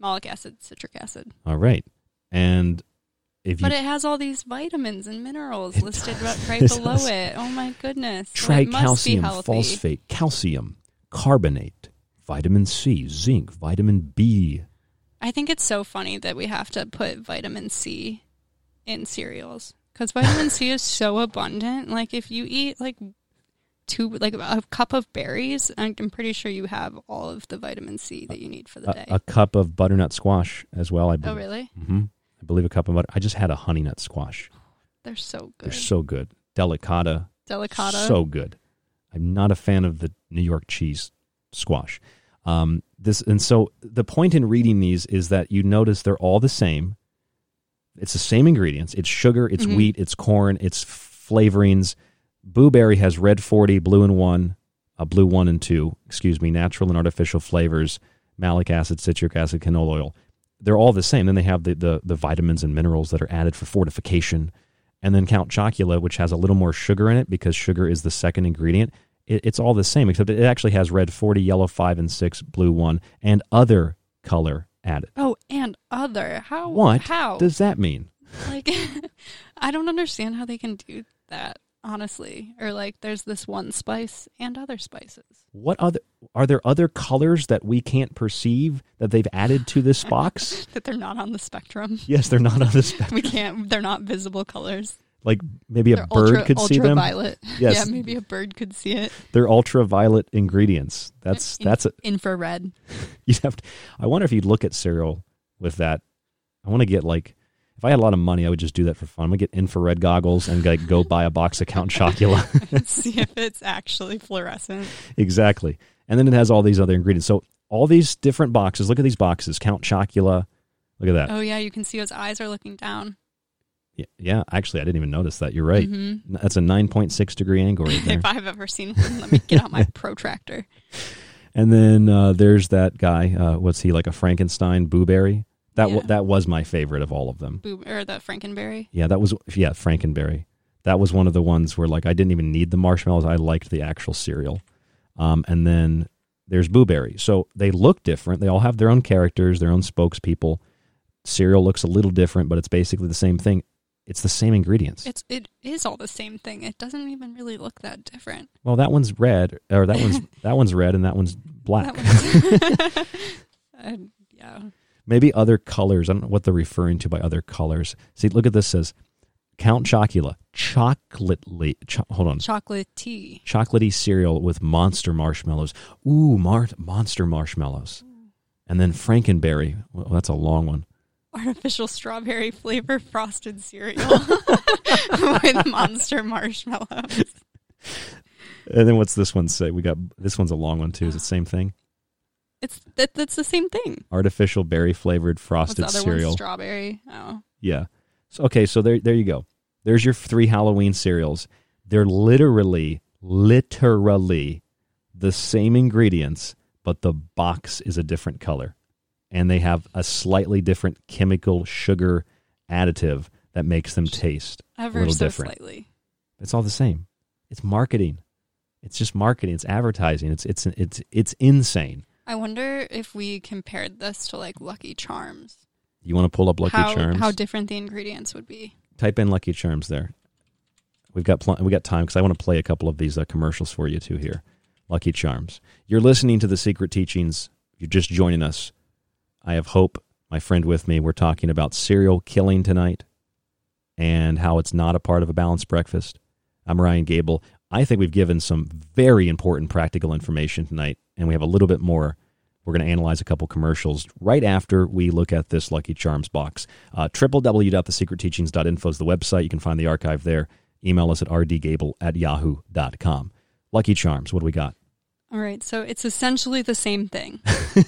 malic acid, citric acid. all right. And if you But it has all these vitamins and minerals listed right, right It below does. it. Oh my goodness. So it must be tricalcium healthy. phosphate, calcium, carbonate, vitamin C, zinc, vitamin B. I think it's so funny that we have to put vitamin C in cereals because vitamin C is so abundant. Like if you eat like two, like a cup of berries, I'm I'm pretty sure you have all of the vitamin C that you need for the day. A, a cup of butternut squash as well. I believe. Oh, really? hmm I believe a cup of butter. I just had a honey nut squash. They're so good. They're so good. Delicata. Delicata. So good. I'm not a fan of the New York cheese squash. Um, this and so the point in reading these is that you notice they're all the same. It's the same ingredients. It's sugar, it's Mhm. wheat, it's corn, it's flavorings. Blueberry has red 40, blue and 1, uh, blue 1 and 2, excuse me, natural and artificial flavors, malic acid, citric acid, canola oil. They're all the same. Then they have the, the, the vitamins and minerals that are added for fortification. And then Count Chocula, which has a little more sugar in it because sugar is the second ingredient. It, it's all the same, except it actually has red 40, yellow 5 and 6, blue 1, and other color added. Oh, and other. How? What How? does that mean? like, I don't understand how they can do that. Honestly, or like, there's this one spice and other spices. What other are there other colors that we can't perceive that they've added to this box? that they're not on the spectrum. yes, they're not on the spectrum. We can't. They're not visible colors. like maybe a They're bird ultra, could see them. ultraviolet. Yes, Yeah, maybe a bird could see it. they're ultraviolet ingredients. That's In- that's a, infrared. you'd have to, I wonder if you'd look at cereal with that. I want to get like if I had a lot of money, I would just do that for fun. I'm gonna get infrared goggles and like go buy a box of Count Chocula. see if it's actually fluorescent. exactly. And then it has all these other ingredients. So all these different boxes. Look at these boxes. Count Chocula. Look at that. Oh yeah, you can see his eyes are looking down. Yeah, yeah, actually, I didn't even notice that. You're right. Mhm. That's a 9.6 degree angle right there. if I've ever seen one, let me get out my protractor. and then uh, there's that guy. Uh, what's he like? A Frankenstein Boo Berry. That Yeah. that was my favorite of all of them. Boo- or the Franken Berry. Yeah, that was yeah Franken Berry. That was one of the ones where like I didn't even need the marshmallows. I liked the actual cereal. Um, and then there's Boo Berry. So they look different. They all have their own characters, their own spokespeople. Cereal looks a little different, but it's basically the same thing. It's the same ingredients. It's it is all the same thing. It doesn't even really look that different. Well, that one's red, or that one's that one's red, and that one's black. That one's- Uh, yeah. Maybe other colors. I don't know what they're referring to by other colors. See, look at this. Says Count Chocula, chocolately. Cho- hold on, Chocolate tea. chocolatey cereal with monster marshmallows. Ooh, mar- monster marshmallows. And then Franken Berry. Well, that's a long one. Artificial strawberry flavor frosted cereal with monster marshmallows. And then what's this one say? We got this one's a long one too. Is it the same thing? It's that, that's the same thing. Artificial berry flavored What's frosted the other cereal. one? Strawberry. Oh. Yeah. So okay, so there there you go. There's your three Halloween cereals. They're literally literally the same ingredients, but the box is a different color. And they have a slightly different chemical sugar additive that makes them taste a little so different. slightly. It's all the same. It's marketing. It's just marketing. It's advertising. It's it's it's it's insane. I wonder if we compared this to like Lucky Charms. You want to pull up Lucky how, Charms? How different the ingredients would be. Type in Lucky Charms there. We've got pl- we got time because I want to play a couple of these uh, commercials for you too here. Lucky Charms. You're listening to the Secret Teachings. You're just joining us. I have Hope, my friend, with me. We're talking about serial killing tonight and how it's not a part of a balanced breakfast. I'm Ryan Gable. I think we've given some very important practical information tonight, and we have a little bit more. We're going to analyze a couple commercials right after we look at this Lucky Charms box. Uh, www.thesecretteachings.info is the website. You can find the archive there. Email us at rdgable at yahoo.com. Lucky Charms, what do we got? All right, so it's essentially the same thing.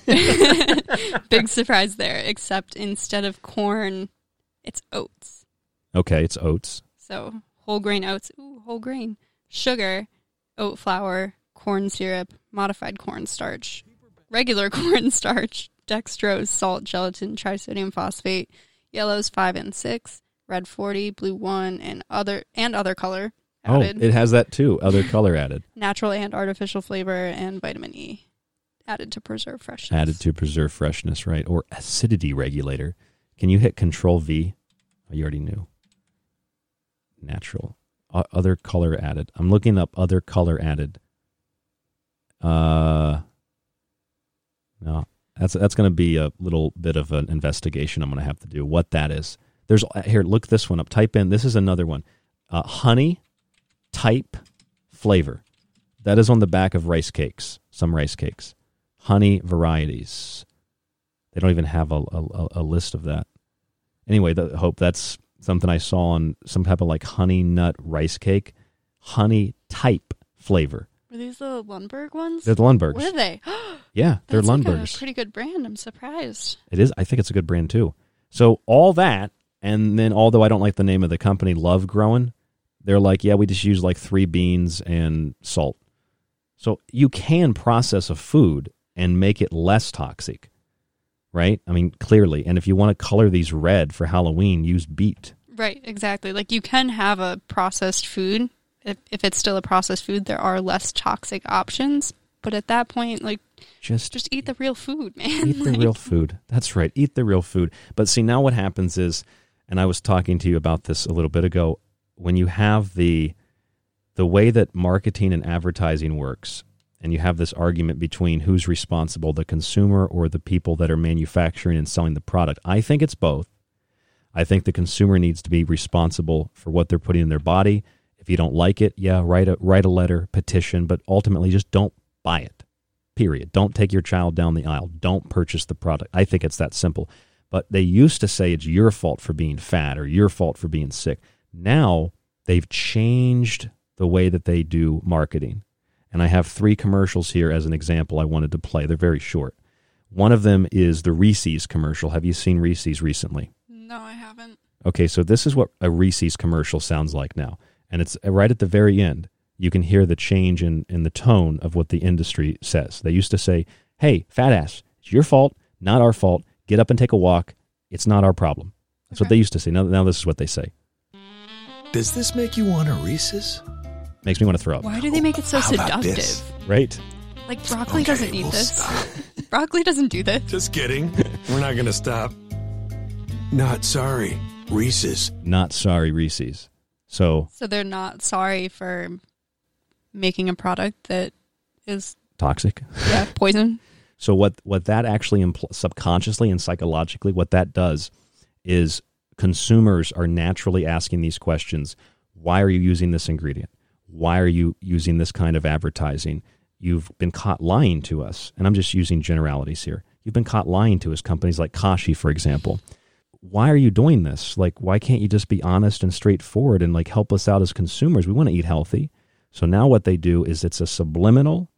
Big surprise there, except instead of corn, it's oats. Okay, it's oats. So whole grain oats, ooh, whole grain, sugar, oat flour, corn syrup, modified corn starch, regular corn starch, dextrose, salt, gelatin, trisodium phosphate, yellows five and six, red forty, blue one, and other and other color oh, added. Oh, it has that too. Other color added. natural and artificial flavor and vitamin E added to preserve freshness. Added to preserve freshness, right? Or acidity regulator. Can you hit Control V? Oh, you already knew. Natural. O- other color added. I'm looking up other color added. Uh, no, that's that's going to be a little bit of an investigation. I'm going to have to do what that is. There's here. Look this one up. Type in. This is another one. Uh, honey type flavor. That is on the back of rice cakes. Some rice cakes. Honey varieties. They don't even have a, a, a list of that. Anyway, the, hope that's something I saw on some type of like honey nut rice cake. Honey type flavor. Were these the Lundberg ones? They're the Lundbergs. Were they? Yeah, they're That's like a Lundbergs. pretty good brand. I'm surprised. It is. I think it's a good brand too. So all that, and then although I don't like the name of the company, Love Growing, they're like, yeah, we just use like three beans and salt. So you can process a food and make it less toxic, right? I mean, clearly. And if you want to color these red for Halloween, use beet. Right, exactly. Like you can have a processed food. If, if it's still a processed food, there are less toxic options. But at that point, like Just just eat the real food, man. Eat the Like, real food. That's right. Eat the real food. But see, now what happens is, and I was talking to you about this a little bit ago, when you have the the way that marketing and advertising works, and you have this argument between who's responsible, the consumer or the people that are manufacturing and selling the product. I think it's both. I think the consumer needs to be responsible for what they're putting in their body. If you don't like it, yeah, write a write a letter, petition, but ultimately just don't buy it. Period. Don't take your child down the aisle. Don't purchase the product. I think it's that simple. But they used to say it's your fault for being fat or your fault for being sick. Now they've changed the way that they do marketing. And I have three commercials here as an example I wanted to play. They're very short. One of them is the Reese's commercial. Have you seen Reese's recently? No, I haven't. Okay, so this is what a Reese's commercial sounds like now. And it's right at the very end. You can hear the change in, in the tone of what the industry says. They used to say, hey, fat ass, it's your fault, not our fault. Get up and take a walk. It's not our problem. That's what they used to say. Now, now this is what they say. Does this make you want a Reese's? Makes me want to throw up. Why do they make it so How seductive? Right? Like broccoli Okay, doesn't need we'll this. broccoli doesn't do this. Just kidding. We're not going to stop. Not sorry. Reese's. Not sorry, Reese's. So So they're not sorry for making a product that is toxic. yeah poison. So what what that actually impl- subconsciously and psychologically what that does is consumers are naturally asking these questions. Why are you using this ingredient? Why are you using this kind of advertising? You've been caught lying to us. And I'm just using generalities here. You've been caught lying to us companies like Kashi for example. Why are you doing this? Like why can't you just be honest and straightforward and like help us out as consumers? We want to eat healthy. So now what they do is it's a subliminal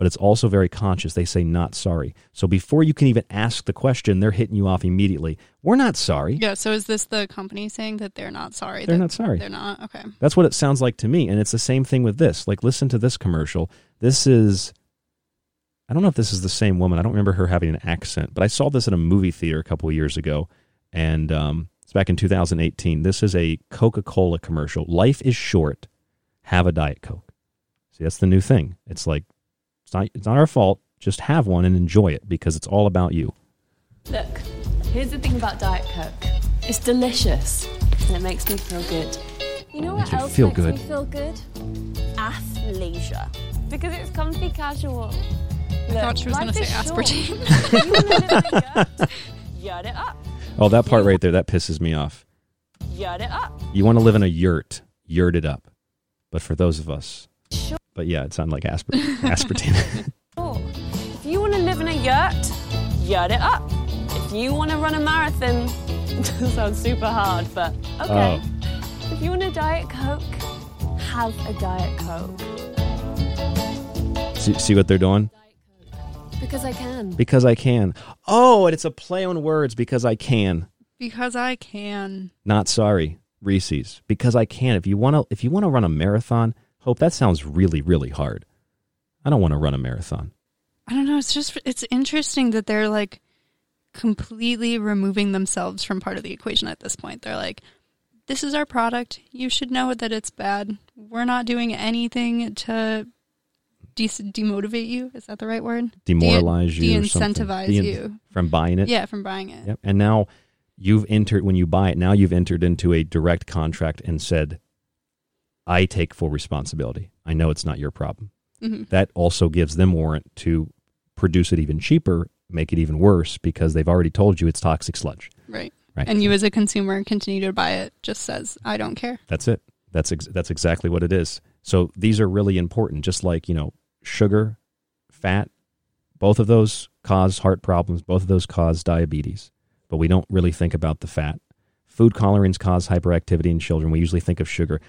but it's also very conscious. They say not sorry. So before you can even ask the question, they're hitting you off immediately. We're not sorry. Yeah. So is this the company saying that they're not sorry? They're not sorry. They're not. Okay. That's what it sounds like to me. And it's the same thing with this. Like, listen to this commercial. This is, I don't know if this is the same woman. I don't remember her having an accent, but I saw this in a movie theater a couple of years ago. And um, it's back in 2018. This is a Coca Cola commercial. Life is short. Have a Diet Coke. See, that's the new thing. It's like, it's not, it's not our fault. Just have one and enjoy it because it's all about you. Look, here's the thing about Diet Coke. It's delicious and it makes me feel good. You know Makes what you else feel makes good. me feel good? Athleisure. Because it's comfy casual. I thought she was gonna say is short. aspartame. you wanna live in a yurt? Yurt it up. Oh, that part right there, that pisses me off. Yurt it up. You want to live in a yurt, yurt it up. But for those of us, but yeah, it sounded like aspar- aspartame. Sure. If you want to live in a yurt, yurt it up. If you want to run a marathon, it sounds super hard, but okay. Oh. If you want a Diet Coke, have a Diet Coke. see, see what they're doing? Because I can. Because I can. Oh, and it's a play on words. Because I can. Because I can. Not sorry, Reese's. Because I can. If you want to, if you want to run a marathon, hope that sounds really, really hard. I don't want to run a marathon. I don't know. It's just it's interesting that they're like completely removing themselves from part of the equation at this point. They're like, "This is our product. You should know that it's bad. We're not doing anything to de- demotivate you. Is that the right word? Demoralize De- you. De-incentivize De- you from buying it. Yeah, from buying it. Yep. And now you've entered when you buy it. Now you've entered into a direct contract and said, "I take full responsibility. I know it's not your problem." Mhm. That also gives them warrant to produce it even cheaper, make it even worse because they've already told you it's toxic sludge. Right. Right. And you, as a consumer, continue to buy it. Just says, "I don't care." That's it. That's ex- that's exactly what it is. So these are really important. Just like you know, sugar, fat, both of those cause heart problems. Both of those cause diabetes. But we don't really think about the fat. Food colorings cause hyperactivity in children. We usually think of sugar.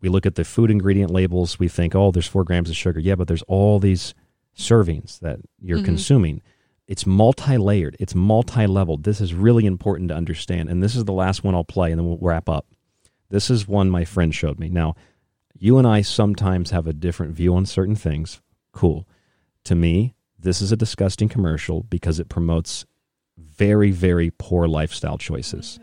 We look at the food ingredient labels. We think, oh, there's four grams of sugar. Yeah, but there's all these servings that you're Mhm. consuming. It's multi layered, it's multi leveled. This is really important to understand. And this is the last one I'll play, and then we'll wrap up. This is one my friend showed me. Now, you and I sometimes have a different view on certain things. Cool. To me, this is a disgusting commercial because it promotes very, very poor lifestyle choices.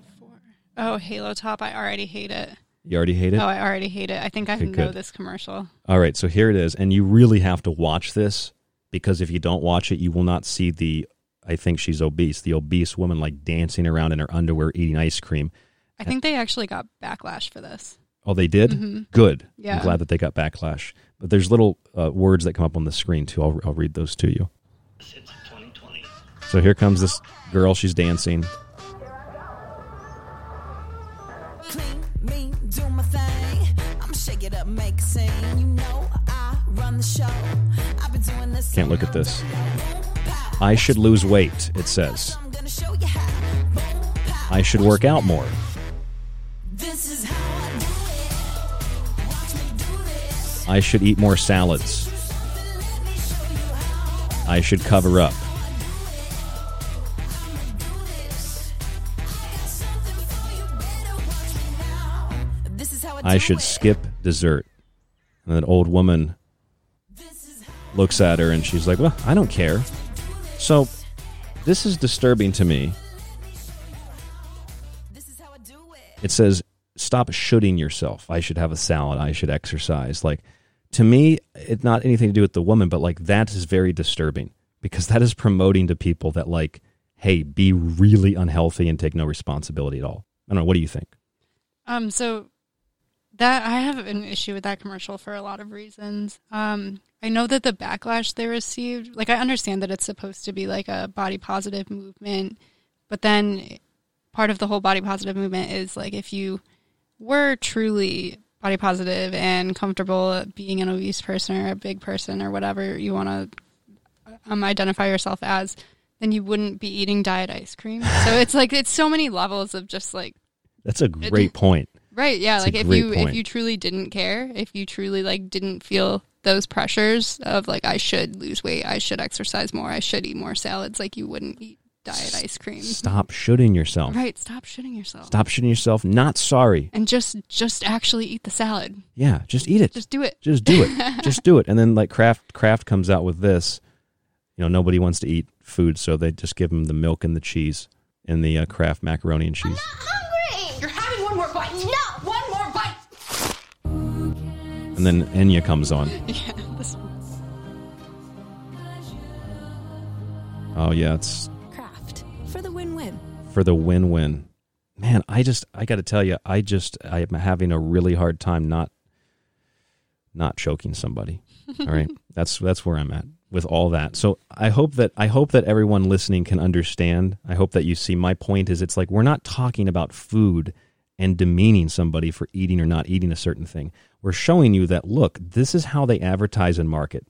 Oh, Halo Top! I already hate it. You already hate it? Oh, I already hate it. I think I Okay, know good. this commercial. All right, so here it is. And you really have to watch this because if you don't watch it, you will not see the, I think she's obese, the obese woman like dancing around in her underwear eating ice cream. I think they actually got backlash for this. Oh, they did. Mm-hmm. Good. Yeah. I'm glad that they got backlash. But there's little uh, words that come up on the screen too. I'll, I'll read those to you. So here comes this girl. She's dancing. Can't look at this. I should lose weight, it says. I should work out more. This is how I should eat more salads. I should cover up. I should skip dessert. And that old woman looks at her and she's like, Well, I don't care. So, this is disturbing to me. It says, Stop shooting yourself. I should have a salad. I should exercise. Like, to me, it's not anything to do with the woman, but like, that is very disturbing because that is promoting to people that, like, hey, be really unhealthy and take no responsibility at all. I don't know. What do you think? Um, so that I have an issue with that commercial for a lot of reasons. Um, I know that the backlash they received, like I understand that it's supposed to be like a body positive movement, but then part of the whole body positive movement is like if you were truly body positive and comfortable being an obese person or a big person or whatever you want to um, identify yourself as, then you wouldn't be eating diet ice cream. So it's like it's so many levels of just like That's a great point. Right, yeah, That's like if you point. if you truly didn't care, if you truly like didn't feel those pressures of like I should lose weight, I should exercise more, I should eat more salads, like you wouldn't eat diet ice cream. Stop shooting yourself. Right, stop shitting yourself. Stop shooting yourself. Not sorry. And just just actually eat the salad. Yeah, just eat it. Just do it. Just do it. just do it. And then like Kraft Kraft comes out with this. You know, nobody wants to eat food, so they just give them the milk and the cheese and the uh, Kraft macaroni and cheese. Not hungry! You're having one more bite. No, one more bite. And then Enya comes on. yeah, this Oh yeah, it's for the win-win. Man, I just I got to tell you, I just I am having a really hard time not not choking somebody. All right, that's that's where I'm at with all that. So I hope that I hope that everyone listening can understand. I hope that you see my point is it's like we're not talking about food and demeaning somebody for eating or not eating a certain thing. We're showing you that look, this is how they advertise and market.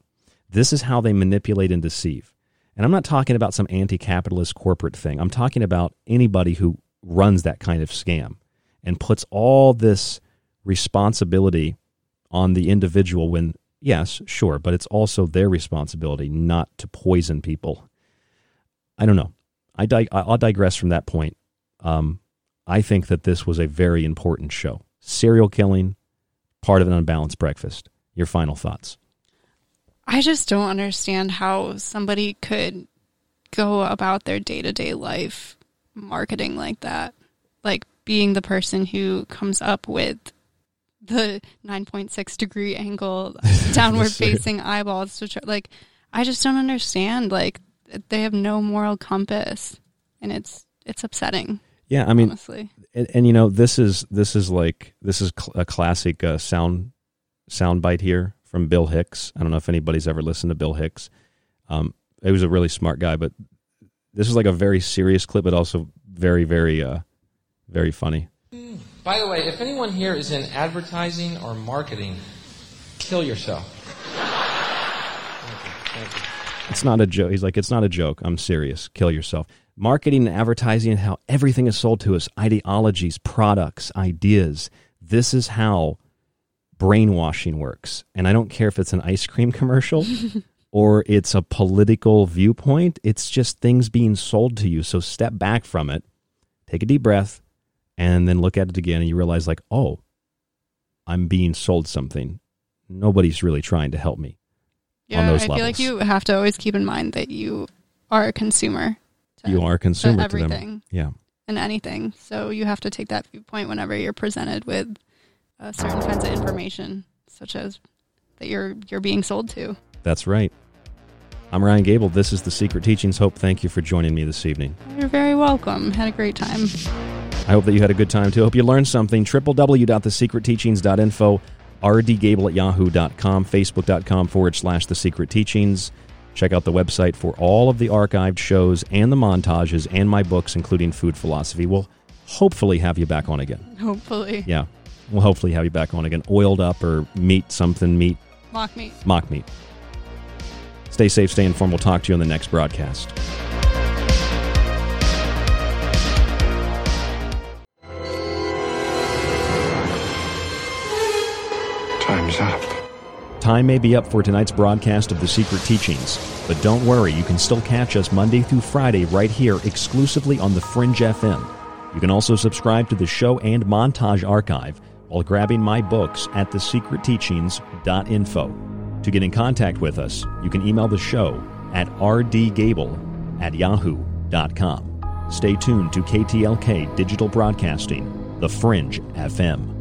This is how they manipulate and deceive. And I'm not talking about some anti-capitalist corporate thing. I'm talking about anybody who runs that kind of scam and puts all this responsibility on the individual when yes, sure, but it's also their responsibility not to poison people. I don't know. I dig- I'll digress from that point. Um, I think that this was a very important show. Serial killing, part of an unbalanced breakfast. Your final thoughts. I just don't understand how somebody could go about their day to day life marketing like that. Like being the person who comes up with the 9.6 degree angle downward facing eyeballs which try, like I just don't understand like they have no moral compass and it's it's upsetting. Yeah, I mean, honestly. and, and you know, this is this is like this is cl- a classic uh, sound sound bite here from Bill Hicks. I don't know if anybody's ever listened to Bill Hicks. Um, he was a really smart guy, but this is like a very serious clip, but also very, very, uh, very funny. By the way, if anyone here is in advertising or marketing, kill yourself. Thank you. Thank you. It's not a joke. He's like, it's not a joke. I'm serious. Kill yourself. Marketing and advertising and how everything is sold to us ideologies, products, ideas. This is how brainwashing works. And I don't care if it's an ice cream commercial or it's a political viewpoint, it's just things being sold to you. So step back from it, take a deep breath, and then look at it again and you realize, like, oh, I'm being sold something. Nobody's really trying to help me Yeah, on those I levels. feel like you have to always keep in mind that you are a consumer you are a consumer to, them. everything. Yeah. and anything. So you have to take that viewpoint whenever you're presented with uh, certain kinds of information, such as that you're you're being sold to. That's right. I'm Ryan Gable. This is The Secret Teachings. Hope, thank you for joining me this evening. You're very welcome. Had a great time. I hope that you had a good time too. Hope you learned something. www.thesecretteachings.info, rdgable at yahoo.com, facebook.com forward slash The Secret Teachings. Check out the website for all of the archived shows and the montages and my books, including Food Philosophy. We'll hopefully have you back on again. Hopefully. Yeah. We'll hopefully have you back on again, oiled up or meat something meat, Mock meat. mock meat. Stay safe, stay informed. We'll talk to you on the next broadcast. Time's up. Time may be up for tonight's broadcast of The Secret Teachings, but don't worry, you can still catch us Monday through Friday right here exclusively on The Fringe FM. You can also subscribe to the show and montage archive while grabbing my books at thesecretteachings.info. To get in contact with us, you can email the show at rdgable at yahoo.com. Stay tuned to KTLK Digital Broadcasting, The Fringe FM.